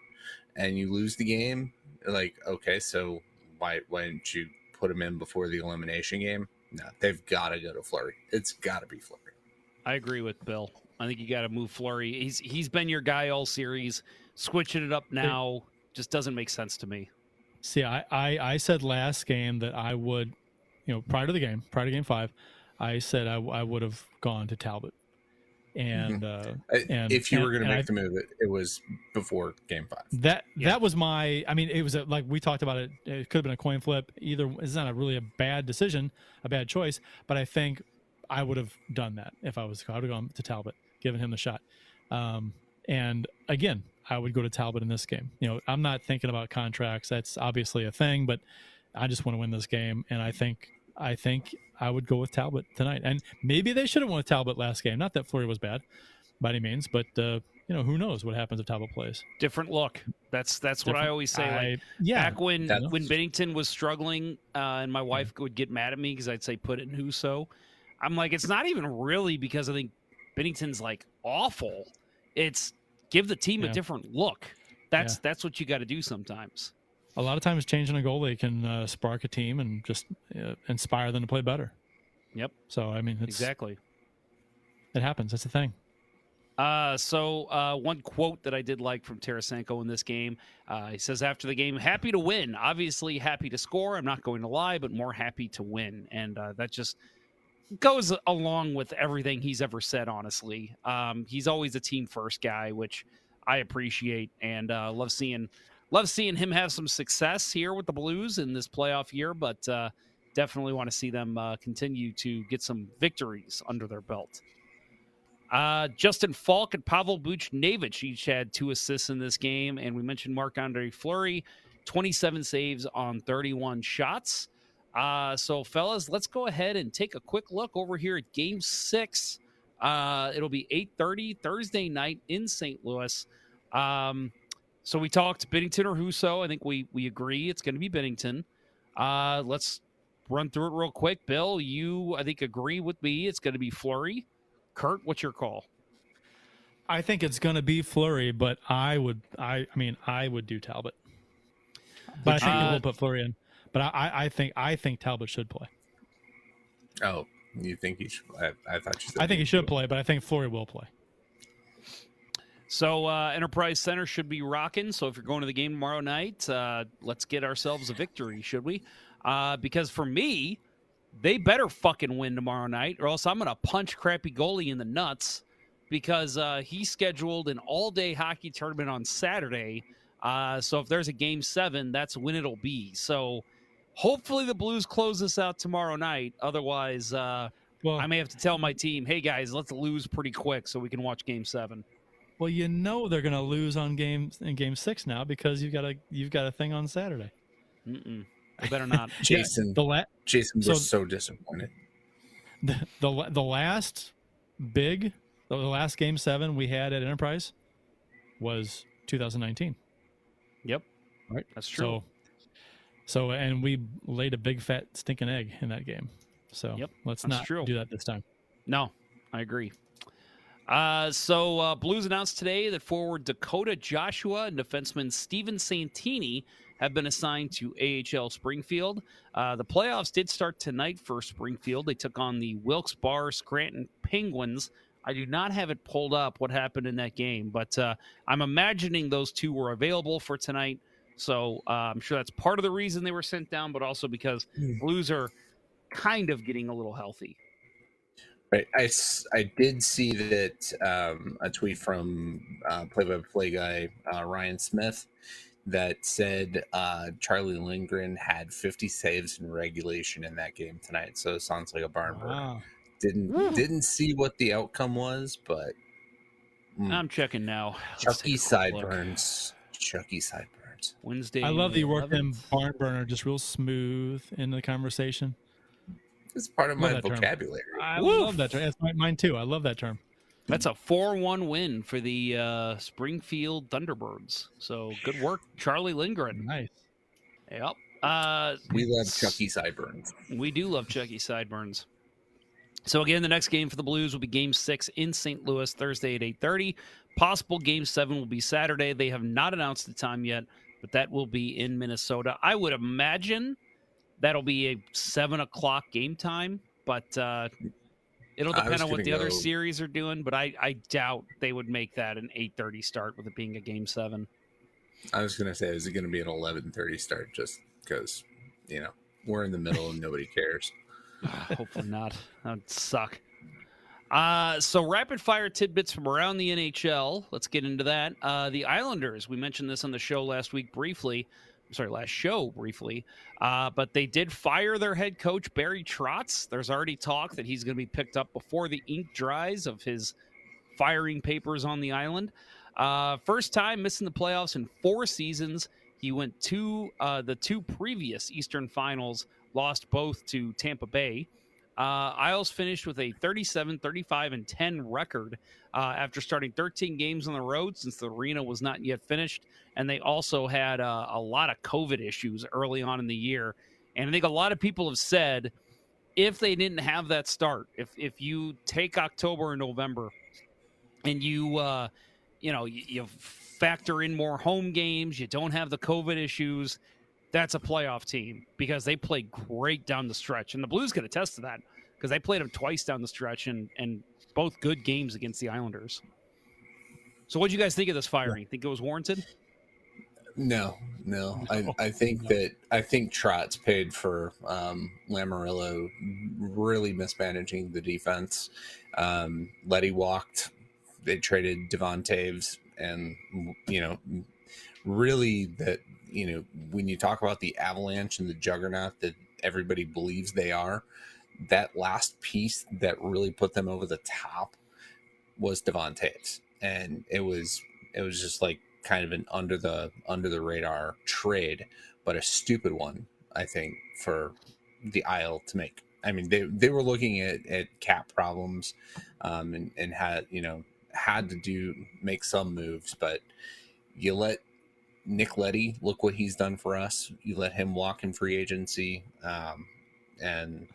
and you lose the game, like okay, so why why didn't you put him in before the elimination game? No, they've got to go to Fleury. It's got to be Fleury. I agree with Bill. I think you got to move Fleury. He's he's been your guy all series. Switching it up now just doesn't make sense to me. See, I, I, I said last game that I would, you know, prior to the game, prior to game five, I said I, I would have gone to Talbot. And, uh, and if you and- were going to make I- the move, it, it was before Game Five. That that was my. I mean, it was a, like we talked about it. It could have been a coin flip. Either it's not a really a bad decision, a bad choice. But I think I would have done that if I was. I would have gone to Talbot, given him the shot. Um, and again, I would go to Talbot in this game. You know, I'm not thinking about contracts. That's obviously a thing, but I just want to win this game, and I think I think I would go with Talbot tonight. And maybe they should have won with Talbot last game. Not that Fleury was bad by any means, but uh, you know, who knows what happens if Talbot plays. Different look. That's that's what I always say. I- like yeah, back when when Binnington was struggling, uh, and my wife would get mad at me because I'd say put it in Husso. I'm like, it's not even really because I think Binnington's like awful. It's give the team a different look. That's Yeah. that's what you got to do sometimes. A lot of times changing a goalie can uh, spark a team and just uh, inspire them to play better. Yep. So I mean, it's, Exactly. It happens. That's the thing. Uh, so uh, one quote that I did like from Tarasenko in this game, uh, he says after the game, "Happy to win. Obviously happy to score. I'm not going to lie, but more happy to win." And uh, that just goes along with everything he's ever said. Honestly, um, he's always a team first guy, which I appreciate and uh, love seeing. Love seeing him have some success here with the Blues in this playoff year, but uh, definitely want to see them uh, continue to get some victories under their belt. Uh, Justin Faulk and Pavel Buchnevich each had two assists in this game, and we mentioned Marc Andre Fleury, 27 saves on 31 shots. Uh, so, fellas, let's go ahead and take a quick look over here at Game Six. Uh, it'll be 8:30 Thursday night in St. Louis. Um, so we talked Binnington or Husso. I think we we agree it's going to be Binnington. Uh, let's run through it real quick. Bill, you I think agree with me. It's going to be Fleury. Curt, what's your call? I think it's going to be Fleury, but I would. I. I mean, I would do Talbot. But I think Uh, we'll put Fleury in. But I, I, I think I think Talbot should play. Oh, you think he should? I, I thought you said I think he should play, but I think Fleury will play. So uh, Enterprise Center should be rocking. So if you're going to the game tomorrow night, uh, let's get ourselves a victory, should we? Uh, because for me, they better fucking win tomorrow night, or else I'm gonna punch crappy goalie in the nuts because uh, he scheduled an all-day hockey tournament on Saturday. Uh, so if there's a game seven, that's when it'll be. So hopefully the Blues close this out tomorrow night. Otherwise, uh, Well, I may have to tell my team, "Hey guys, let's lose pretty quick so we can watch game seven. Well, you know they're going to lose on game in game six now because you've got a you've got a thing on Saturday. Mm-mm. They better not. Jason. The la- Jason was So- so, disappointed. the the, the last big the last game seven we had at Enterprise was 2019. Yep. Right. That's true. So, so and we laid a big fat stinking egg in that game. So Yep, let's that's not true. do that this time. No, I agree. Uh, so uh, Blues announced today that forward Dakota Joshua and defenseman Steven Santini have been assigned to AHL Springfield. Uh, the playoffs did start tonight for Springfield. They took on the Wilkes Barre Scranton Penguins. I do not have it pulled up what happened in that game, but uh, I'm imagining those two were available for tonight. So uh, I'm sure that's part of the reason they were sent down, but also because Blues are kind of getting a little healthy. Right. I, s- I did see that um, a tweet from uh, play-by-play guy uh, Ryan Smith that said uh, Charlie Lindgren had 50 saves in regulation in that game tonight. So it sounds like a barn burner. Wow. Didn't didn't see what the outcome was, but Mm. I'm checking now. Let's Chucky take a quick look. sideburns. Chucky sideburns. Wednesday. I love that you work them 11th. barn burner just real smooth in the conversation. It's part of Love my that term. vocabulary. I Woof. love that term. That's my, mine too. I love that term. That's a 4 1 win for the uh, Springfield Thunderbirds. So good work, Charlie Lindgren. Nice. Yep. Uh, We love Chucky sideburns. we do love Chucky Sideburns. So again, the next game for the Blues will be Game Six in St. Louis Thursday at eight thirty. Possible Game Seven will be Saturday. They have not announced the time yet, but that will be in Minnesota. I would imagine that'll be a seven o'clock game time, but uh, it'll depend on what the other series are doing. But I, I doubt they would make that an eight thirty start with it being a Game Seven. I was gonna say, is it gonna be an eleven thirty start? Just because, you know, we're in the middle and nobody cares. Hopefully not. That would suck. Uh, so rapid fire tidbits from around the NHL. Let's get into that. Uh, the Islanders. We mentioned this on the show last week briefly. Sorry, last show briefly. Uh, but they did fire their head coach Barry Trotz. There's already talk that he's going to be picked up before the ink dries of his firing papers on the island. Uh, first time missing the playoffs in four seasons. He went to uh, the two previous Eastern Finals, lost both to Tampa Bay. Uh, Isles finished with a 37, 35, and 10 record uh, after starting 13 games on the road since the arena was not yet finished. And they also had uh, a lot of COVID issues early on in the year. And I think a lot of people have said if they didn't have that start, if, if you take October and November and you, uh, you know, you, you factor in more home games, you don't have the COVID issues, that's a playoff team because they play great down the stretch. And the Blues can attest to that because they played them twice down the stretch and, and both good games against the Islanders. So, what do you guys think of this firing? Think it was warranted? No, no. I, I think that I think Trotz paid for um, Lamoriello really mismanaging the defense. Um, Leddy walked. They traded Devon Toews, and you know, really that you know when you talk about the Avalanche and the juggernaut that everybody believes they are, that last piece that really put them over the top was Devon Toews, and it was it was just like kind of an under the under the radar trade, but a stupid one, I think, for the Isle to make. I mean, they they were looking at, at cap problems, um, and and had you know had to do make some moves, but you let Nick Leddy look what he's done for us. You let him walk in free agency, um, and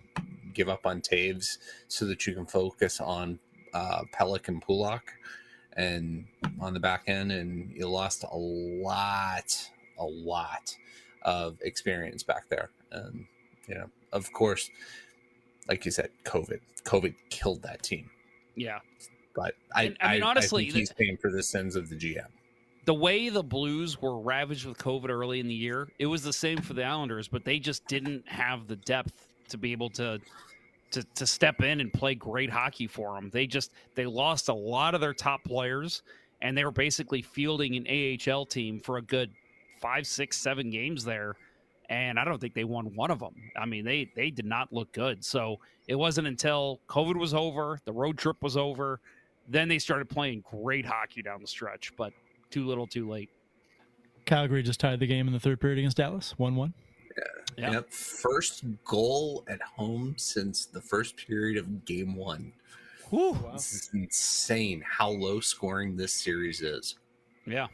give up on Toews so that you can focus on uh, Pelech and Pulock and on the back end, and you lost a lot, a lot of experience back there. And you know, of course, like you said, COVID, COVID killed that team. Yeah. But I, And, I mean, honestly, think he's paying for the sins of the GM. The way the Blues were ravaged with COVID early in the year, it was the same for the Islanders, but they just didn't have the depth to be able to to to step in and play great hockey for them. They just they lost a lot of their top players, and they were basically fielding an AHL team for a good five, six, seven games there. And I don't think they won one of them. I mean, they they did not look good. So it wasn't until COVID was over, the road trip was over, then they started playing great hockey down the stretch. But too little, too late. Calgary just tied the game in the third period against Dallas, one-one. Yeah. Yep. First goal at home since the first period of game one. Whew. This is insane how low scoring this series is. Yeah.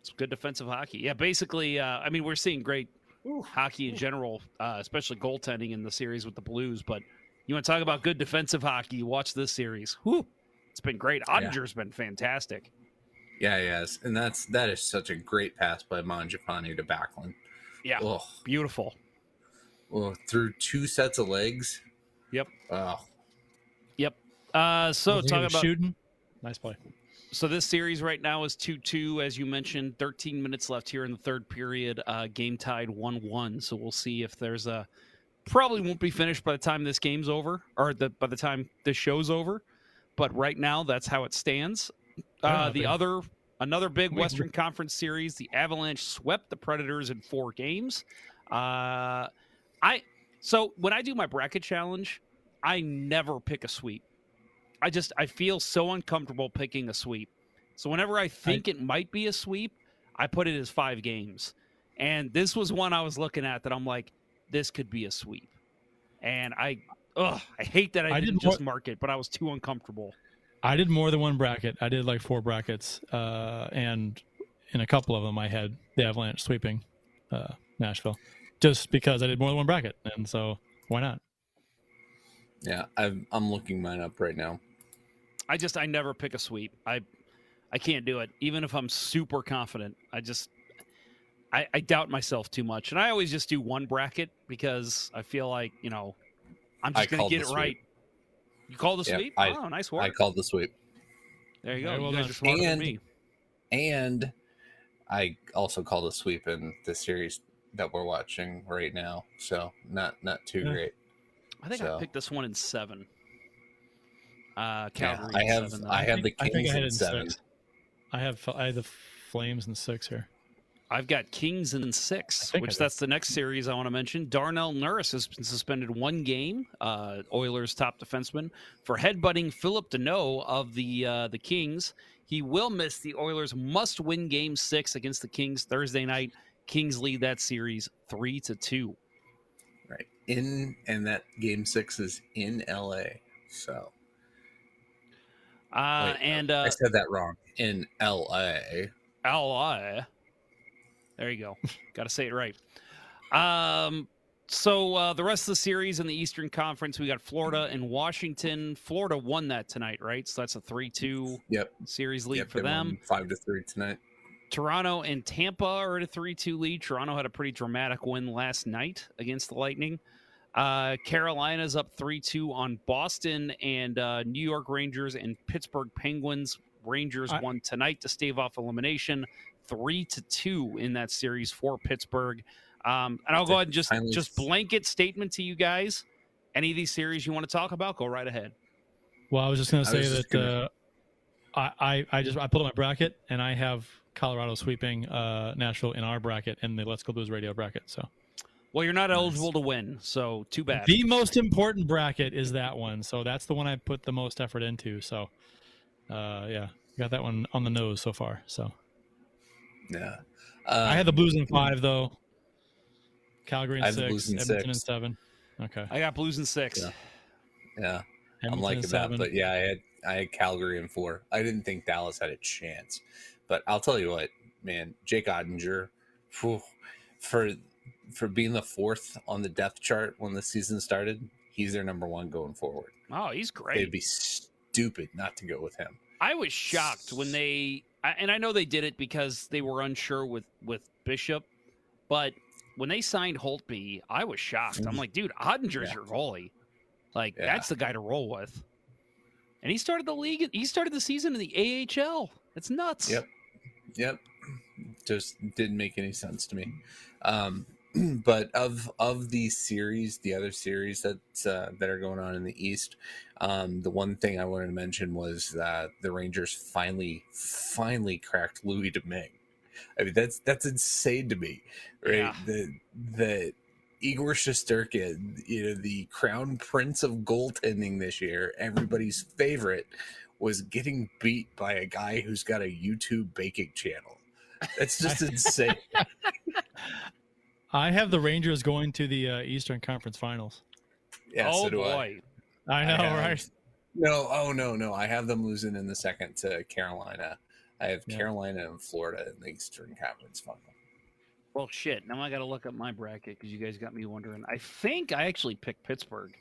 It's good defensive hockey. Yeah, basically, uh, I mean, we're seeing great hockey in general, uh, especially goaltending in the series with the Blues. But you want to talk about good defensive hockey? Watch this series. Whew. It's been great. Oettinger's been fantastic. Yeah, yes, and that's that is such a great pass by Mangiapane to Backlund. Yeah. Oh, Beautiful. well, through two sets of legs. Yep. Oh, Yep. Uh, so Was he talk about shooting. Nice play. So this series right now is 2-2, as you mentioned. 13 minutes left here in the third period. Uh, game tied 1-1. So we'll see if there's a... Probably won't be finished by the time this game's over, or the, by the time this show's over. But right now, that's how it stands. I Uh, the other... Another big Western Conference series. The Avalanche swept the Predators in four games. Uh, I so when I do my bracket challenge, I never pick a sweep. I just I feel so uncomfortable picking a sweep So whenever I think it might be a sweep, I put it as five games. And this was one I was looking at that I'm like, this could be a sweep. And I, ugh, I hate that I, I didn't did more- just mark it, but I was too uncomfortable. I did more than one bracket. I did like four brackets, uh, and in a couple of them, I had the Avalanche sweeping uh, Nashville, just because I did more than one bracket, and so why not? Yeah, I'm I'm looking mine up right now. I just I never pick a sweep. I I can't do it, even if I'm super confident. I just I, I doubt myself too much, and I always just do one bracket because I feel like you know I'm I just gonna get it sweep. right. You called the Yeah, sweep? I- oh, nice work. I called the sweep, there you go. Very well you guys are smarter than And- me. and I also called a sweep in the series that we're watching right now. So not not too Yeah. great. I think I picked this one in seven. Uh, Yeah, Calgary. I have seven, though. I have the I think Kings I had in in seven. six. I have I have the Flames in six here. I've got Kings in six, which that's the next series I want to mention. Darnell Nurse has been suspended one game. Uh, Oilers top defenseman for headbutting Phillip Danault of the uh, the Kings. He will miss the Oilers must win game six against the Kings Thursday night. Kings lead that series three to two. Right in and that game six is in L.A. So Uh, Wait, and I uh, said that wrong. In L.A. Ally. There you go. Got to say it right. Um, so uh, the rest of the series in the Eastern Conference, we got Florida and Washington. Florida won that tonight, right? So that's a three-two Yep. series lead Yep, for them. five to three tonight. Toronto and Tampa are at a 3 2 lead. Toronto had a pretty dramatic win last night against the Lightning. Uh, Carolina's up 3 2 on Boston and uh, New York Rangers and Pittsburgh Penguins. Rangers I- won tonight to stave off elimination 3 to 2 in that series for Pittsburgh. Um, and I'll go ahead and just, Finally- just blanket statement to you guys. Any of these series you want to talk about, go right ahead. Well, I was just going to say that gonna- uh, I, I I just I pulled up my bracket and I have Colorado sweeping uh, Nashville in our bracket in the Let's Go Blues radio bracket. So Well, you're not eligible to win, so too bad. the most important bracket is that one. So that's the one I put the most effort into. So uh, yeah, got that one on the nose so far. So Yeah. I had the um, Blues in hmm. five though. Calgary in I six, Blues in Edmonton in seven. Okay, I got Blues in six. Yeah. Yeah. I'm liking that, seven. but yeah, I had I had Calgary in four. I didn't think Dallas had a chance, but I'll tell you what, man, Jake Oettinger, phew, for for being the fourth on the depth chart when the season started, he's their number one going forward. Oh, he's great. They'd be stupid not to go with him. I was shocked when they, I- and I know they did it because they were unsure with with Bishop, but when they signed Holtby, I was shocked. I'm like, dude, Oettinger's Yeah. your goalie. Like Yeah. that's the guy to roll with. And he started the league. He started the season in the AHL. It's nuts. Yep. Yep. Just didn't make any sense to me. Um, but of of these series, the other series that uh, that are going on in the East, um, the one thing I wanted to mention was that the Rangers finally finally cracked Louis Domingue. I mean that's that's insane to me, right? Yeah. The the Igor Shesterkin, you know, the crown prince of goaltending this year, everybody's favorite, was getting beat by a guy who's got a YouTube baking channel. That's just insane. I have the Rangers going to the uh, Eastern Conference Finals. Yeah, oh so do I. boy. I know, have- right? No, oh no, no. I have them losing in the second to Carolina. I have Yeah. Carolina and Florida in the Eastern Conference final. Well, shit. Now I got to look up my bracket because you guys got me wondering. I think I actually picked Pittsburgh.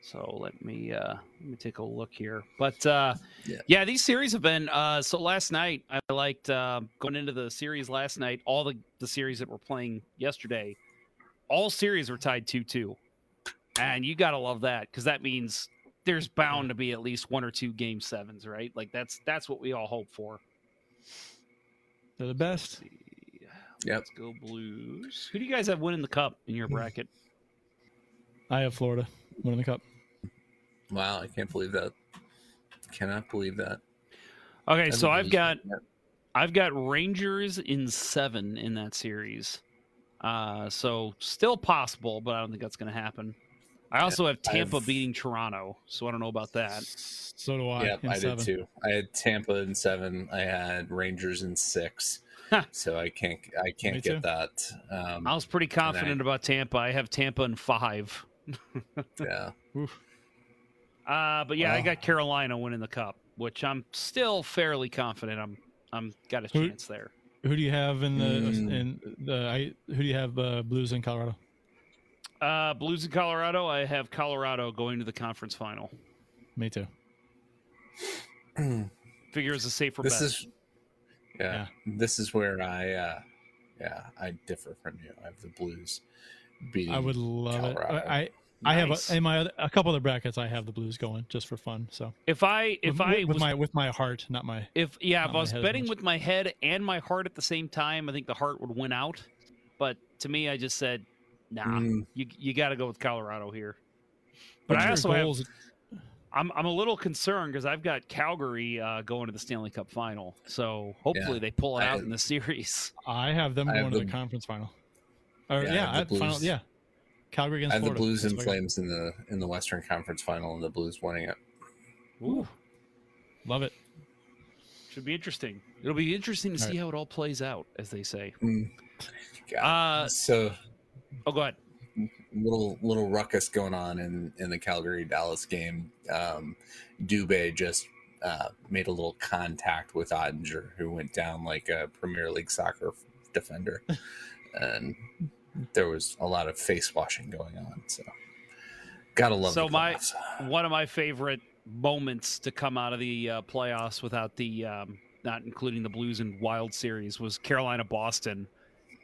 So let me uh let me take a look here. But uh Yeah. yeah, these series have been uh so last night I liked uh, going into the series last night, all the the series that were playing yesterday, all series were tied 2-2. And you got to love that cuz that means there's bound to be at least one or two game sevens, right? Like that's that's what we all hope for. They're the best. Yep. Let's go Blues. Who do you guys have winning the cup in your bracket? I have Florida winning the cup. Wow, I can't believe that. Cannot believe that. Okay, I so I've got that. I've got Rangers in seven in that series. Uh, so still possible, but I don't think that's going to happen. I also have Tampa I've- beating Toronto, so I don't know about that. So do I. Yep, I seven. did too. I had Tampa in seven. I had Rangers in six. so I can't I can't Me get too. that. Um, I was pretty and I- confident about Tampa. I have Tampa in five. yeah. Uh, but yeah, I got Carolina winning the cup, which I'm still fairly confident. I'm I'm got a Who- chance there. Who do you have in the Mm. in the? I, who do you have uh, Blues in Colorado? Uh, Blues in Colorado. I have Colorado going to the conference final. Me too. Figure is a safer this bet. is yeah, This is where I uh yeah, I differ from you. I have the Blues beating I would love Colorado. it. I I, I have a, in my other, a couple of the brackets. I have the Blues going just for fun. So if I if with, I with was my with my heart, not my if yeah if I was betting with my head and my heart at the same time, I think the heart would win out. But to me, I just said, nah, Mm. you you got to go with Colorado here. But What's I your also have? I'm I'm a little concerned because I've got Calgary uh, going to the Stanley Cup final, so hopefully Yeah. they pull it I- out in the series. I have them I going have to the, the- conference final. Or Yeah, yeah, I have the final. Blues. Yeah, Calgary against I have the Blues That's and what I got. Flames in the in the Western Conference final and the Blues winning it. Ooh, Love it. should be interesting. It'll be interesting to All see right. how it all plays out, as they say. Mm. God. Uh, so oh, go ahead. little little ruckus going on in in the Calgary Dallas game. Um, Dubé just uh, made a little contact with Oettinger, who went down like a Premier League soccer defender, and there was a lot of face washing going on. So, gotta love. so my one of my favorite moments to come out of the uh, playoffs without the um, not including the Blues and Wild series was Carolina Boston.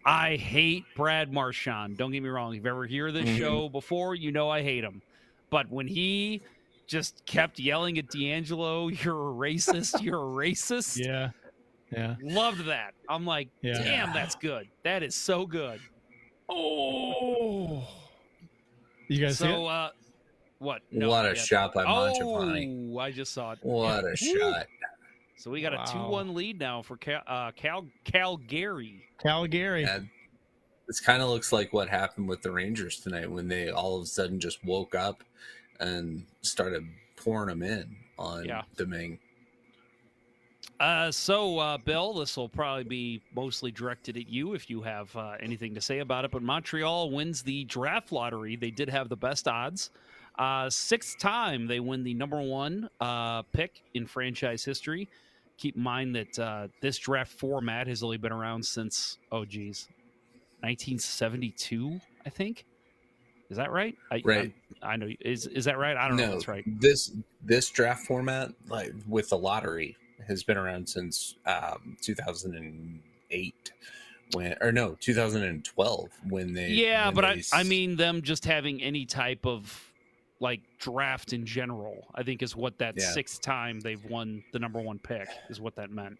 I hate Brad Marchand. Don't get me wrong. If you've ever heard this Mhm. show before, you know I hate him. But when he just kept yelling at DeAngelo, "You're a racist! You're a racist!" Yeah, yeah. Loved that. I'm like, Yeah. damn, that's good. That is so good. Oh, you guys see so, uh, what? What a not yet. shot by Mangiapane. Oh, I just saw it. What a Woo. shot! So we got a two-one lead now for Cal, uh, Cal Calgary. Calgary. And this kind of looks like what happened with the Rangers tonight when they all of a sudden just woke up and started pouring them in on Yeah. Domingue. Uh, so, uh, Bill, this will probably be mostly directed at you if you have uh, anything to say about it. But Montreal wins the draft lottery. They did have the best odds. Uh, sixth time they win the number one uh, pick in franchise history. Keep in mind that uh, this draft format has only been around since, oh, geez, 1972, I think. Is that right? I, Right. I, I know. Is is that right? I don't know. if That's right. this this draft format, like with the lottery, has been around since um, 2008, when or no, 2012 when they yeah when but they I, I mean them just having any type of like draft in general i think is what that Yeah. sixth time they've won the number one pick is what that meant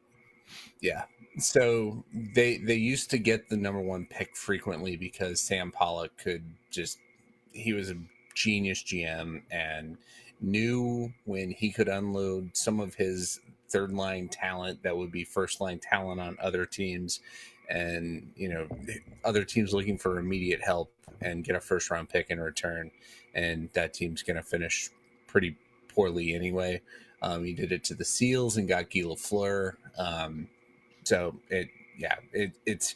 Yeah. So they they used to get the number one pick frequently because Sam Pollock could just he was a genius GM and knew when he could unload some of his third line talent that would be first line talent on other teams and you know other teams looking for immediate help and get a first round pick in return and that team's going to finish pretty poorly anyway um, he did it to the Seals and got Guy Lafleur. Um, so it, yeah, it, it's.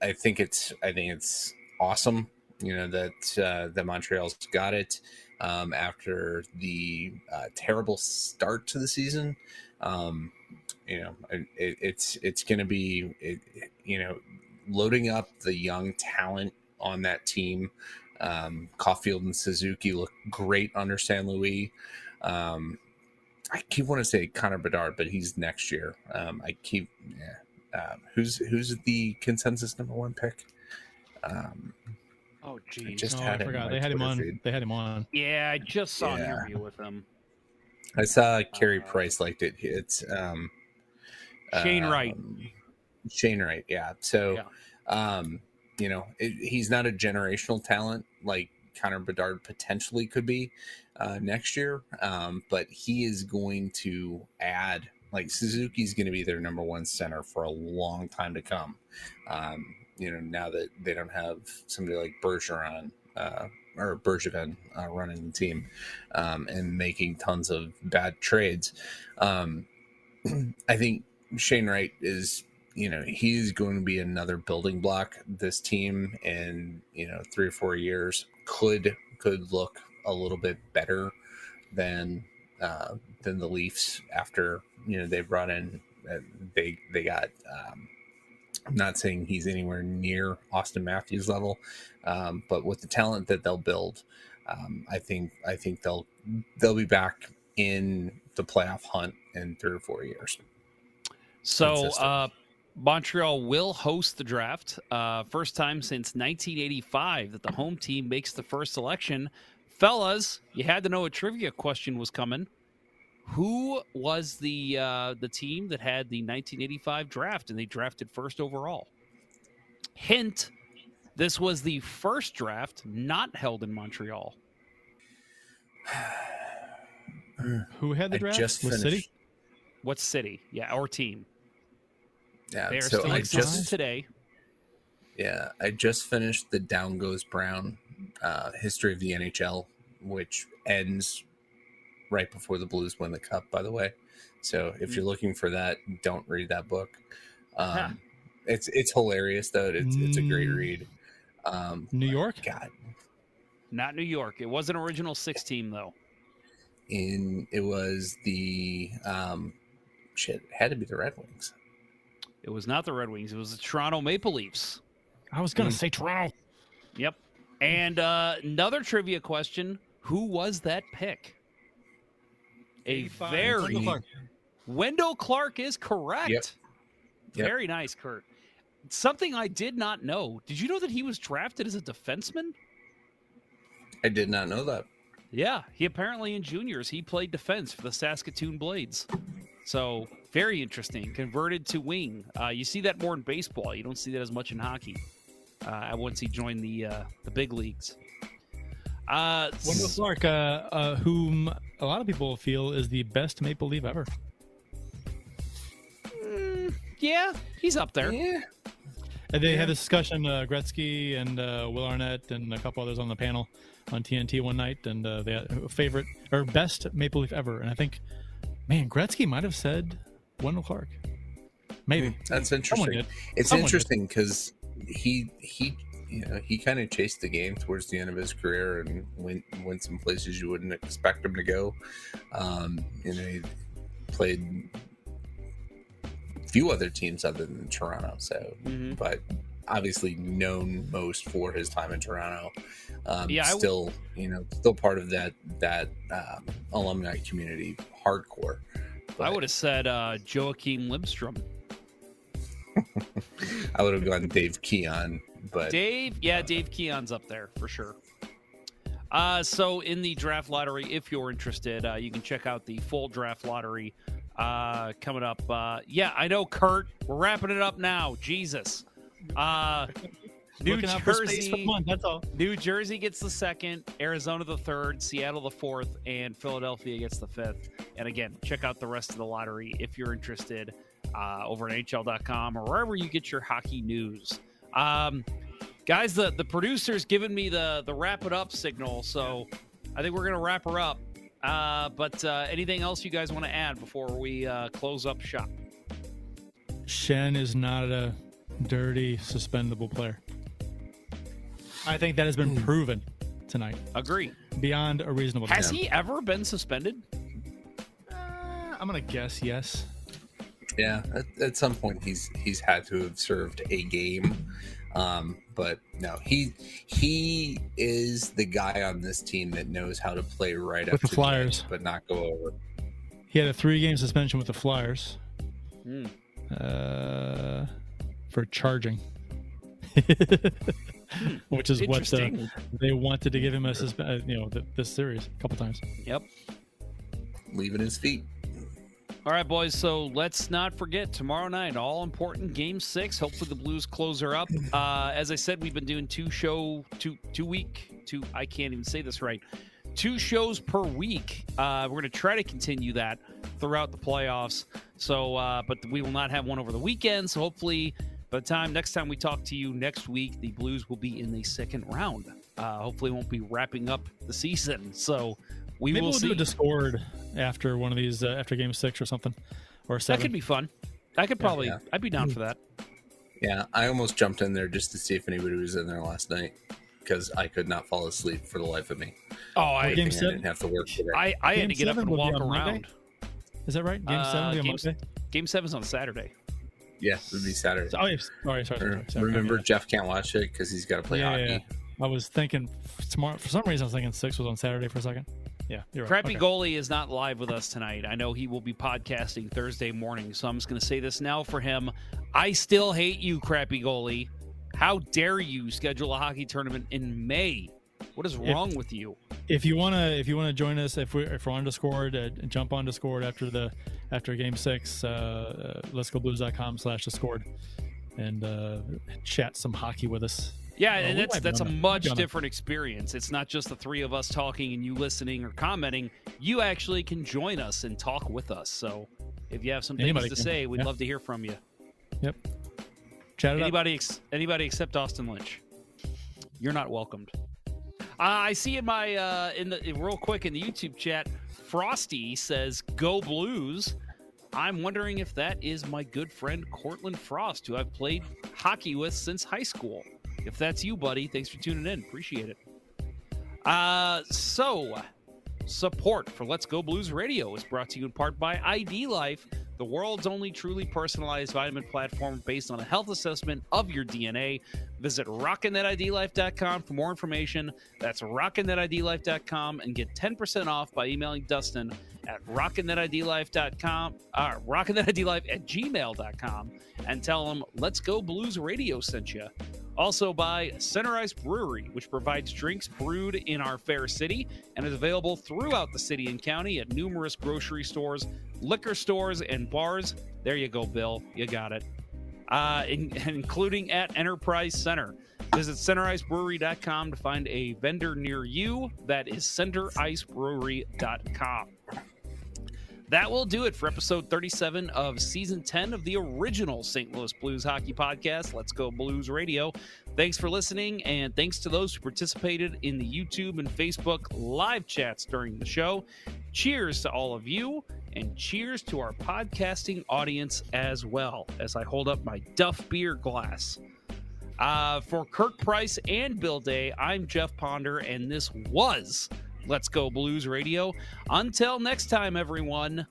I think it's. I think it's awesome. You know that uh, that Montreal's got it um, after the uh, terrible start to the season. Um, you know, it, it's it's going to be. It, you know, loading up the young talent on that team. Um, Caufield and Suzuki look great under St. Louis. Um, I keep wanting to say Connor Bedard, but he's next year. Um, I keep yeah. Um, who's who's the consensus number one pick? Um, oh I geez just oh, had I forgot. They had him on. feed. They had him on. yeah i just saw an Yeah. interview with him I saw Carey Uh, Price liked it. It's um, Shane Wright. um, Shane Wright, yeah. So, um, you know, it, he's not a generational talent like Connor Bedard potentially could be uh, next year, um, but he is going to add. Like Suzuki's going to be their number one center for a long time to come. Um, you know, now that they don't have somebody like Bergeron uh, or Bergevin uh, running the team um, and making tons of bad trades. Um, I think Shane Wright is, you know, he's going to be another building block. This team in you know three or four years could could look a little bit better than uh, than the Leafs after you know they brought in uh, they they got. Um, I'm not saying he's anywhere near Auston Matthews level, um, but with the talent that they'll build, um, I think I think they'll they'll be back in the playoff hunt in three or four years. So uh, Montreal will host the draft. Uh, first time since 1985 that the home team makes the first selection. Fellas, you had to know a trivia question was coming. Who was the uh, the team that had the 1985 draft and they drafted first overall? Hint: This was the first draft not held in Montreal. Who had the I draft? just Was finished. City? What city? Yeah, or team. Yeah, They are so still I just today. yeah I just finished the Down Goes Brown uh, history of the NHL, which ends right before the Blues win the cup. By the way, so if you're looking for that, don't read that book. Um, Huh. It's it's hilarious though. It's it's a great Mm. read. Um, New York? God, Not New York. It was an original six team though. in it was the um, shit. It had to be the Red Wings. It was not the Red Wings. It was the Toronto Maple Leafs. I was gonna Mm. say Toronto. Yep. And uh, another trivia question: Who was that pick? A very Wendell Clark. Wendell Clark is correct. Yep. Yep. Very nice, Curt. Something I did not know. Did you know that he was drafted as a defenseman? I did not know that. Yeah, he apparently in juniors he played defense for the Saskatoon Blades. So very interesting. Converted to wing. Uh, you see that more in baseball. You don't see that as much in hockey. Uh, once he joined the uh, the big leagues. Uh, Wendell Clark, uh, uh, whom a lot of people feel is the best Maple Leaf ever. yeah, he's up there. Yeah. And they had this discussion, uh, Gretzky and uh, Will Arnett and a couple others on the panel on TNT one night, and uh, they had a favorite or best Maple Leaf ever. And I think, man, Gretzky might have said Wendell Clark. Maybe That's interesting. It's Someone interesting because he he you know he kind of chased the game towards the end of his career and went went some places you wouldn't expect him to go. Um, you know, he played few other teams other than Toronto. So, Mhm. but obviously known most for his time in Toronto. Um, Yeah, I w- still you know still part of that that um, alumni community hardcore. I would have said uh, Joachim Lindstrom. I would have gone Dave Keon, but Dave, yeah, Dave Keon's up there for sure. Uh, so in the draft lottery, if you're interested, uh, you can check out the full draft lottery uh, coming up. Uh, yeah, I know, Curt. We're wrapping it up now. Jesus. New Looking out for space for the Jersey, month, that's all. New Jersey gets the second, Arizona the third, Seattle the fourth, and Philadelphia gets the fifth. And again, check out the rest of the lottery if you're interested uh, over at NHL.com or wherever you get your hockey news. Um, guys, the the producer's giving me the the wrap it up signal, so I think we're gonna wrap her up. Uh, but uh, anything else you guys want to add before we uh, close up shop? Schenn is not a dirty, suspendable player. I think that has been proven tonight Agree. beyond a reasonable doubt. Has he ever been suspended? Uh, I'm gonna guess yes. Yeah, at, at some point he's he's had to have served a game, um, but no, he he is the guy on this team that knows how to play right up the to Flyers. end, but not go over. He had a three-game suspension with the Flyers Hmm. uh, for charging, which is what uh, they wanted to give him a susp- uh, you know th- this series a couple times. Yep. leaving his feet. All right, boys. So let's not forget tomorrow night, all important game six. Hopefully the Blues close her up. Uh, as I said, we've been doing two show, two two week, two. I can't even say this right. Two shows per week. Uh, we're going to try to continue that throughout the playoffs. So, uh, but we will not have one over the weekend. So hopefully, by the time next time we talk to you next week, the Blues will be in the second round Uh, hopefully, won't be wrapping up the season. So we Maybe will we'll see. do a Discord after one of these, uh, after game six or something, or seven. that could be fun. I could probably. Yeah. I'd be down for that. Yeah, I almost jumped in there just to see if anybody was in there last night because I could not fall asleep for the life of me. Oh, I game I seven- didn't have to work today. I, I had to get up and walk on Monday? around. Is that right? Game Uh, seven on game- Monday. Game seven's on Saturday. Yeah, it would be Saturday. Oh, yeah. Sorry, sorry, sorry. sorry, sorry. Remember, Yeah. Jeff can't watch it because he's got to play Yeah, hockey. yeah, yeah. I was thinking tomorrow. For some reason, I was thinking six was on Saturday for a second. Yeah, you're right. Crappy Okay. Goalie is not live with us tonight. I know he will be podcasting Thursday morning, so I'm just going to say this now for him. I still hate you, Crappy Goalie. How dare you schedule a hockey tournament in May? What is wrong with you? If you wanna, if you wanna join us, if we if we're on Discord, uh, jump on Discord after the after Game Six. Uh, uh, let's go blues.com slash Discord and uh, chat some hockey with us. Yeah, Uh, and that's that's a much different experience. It's not just the three of us talking and you listening or commenting. You actually can join us and talk with us. So if you have some Anybody to can, say, we'd yeah. love to hear from you. Yep. Chat it up. Anybody, ex- anybody except Austin Lynch. You're not welcomed. I see in my uh, in the real quick in the YouTube chat, Frosty says "Go Blues." I'm wondering if that is my good friend Cortland Frost, who I've played hockey with since high school. If that's you, buddy, thanks for tuning in. Appreciate it. Uh, so support for Let's Go Blues Radio is brought to you in part by ID Life, the world's only truly personalized vitamin platform based on a health assessment of your DNA. Visit rockinthatidlife.com for more information. That's rockinthatidlife.com and get 10% off by emailing Dustin at rockinthatidlife.com uh, rockinthatidlife at gmail.com and tell him Let's Go Blues Radio sent you. Also by Center Ice Brewery, which provides drinks brewed in our fair city and is available throughout the city and county at numerous grocery stores, liquor stores, and bars. There you go, Bill. You got it. Uh, in, including at Enterprise Center. Visit centericebrewery.com to find a vendor near you. That is centericebrewery.com. That will do it for episode 37 of season 10 of the original St. Louis Blues Hockey Podcast, Let's Go Blues Radio. Thanks for listening, and thanks to those who participated in the YouTube and Facebook live chats during the show. Cheers to all of you, and cheers to our podcasting audience as well, as I hold up my Duff beer glass. Uh, for Curt Price and Bill Day, I'm Jeff Ponder, and this was Let's Go Blues Radio. Until next time, everyone,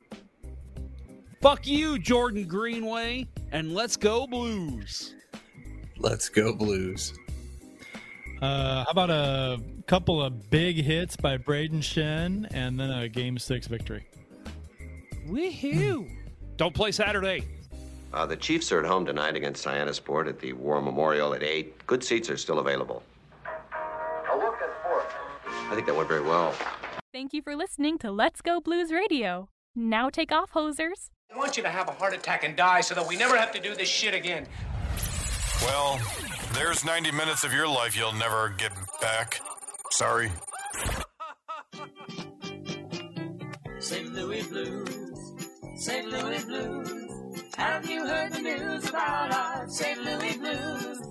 fuck you, Jordan Greenway, and let's go Blues. Let's go Blues. Uh, how about a couple of big hits by Brayden Schenn and then a Game Six victory? Woohoo! Don't play Saturday. Uh, the Chiefs are at home tonight against Sport at the War Memorial at 8. Good seats are still available. I think that went very well. Thank you for listening to Let's Go Blues Radio. Now take off, hosers. I want you to have a heart attack and die so that we never have to do this shit again. Well, there's 90 minutes of your life you'll never get back. Sorry. St. Louis Blues, St. Louis Blues. Have you heard the news about our St. Louis Blues?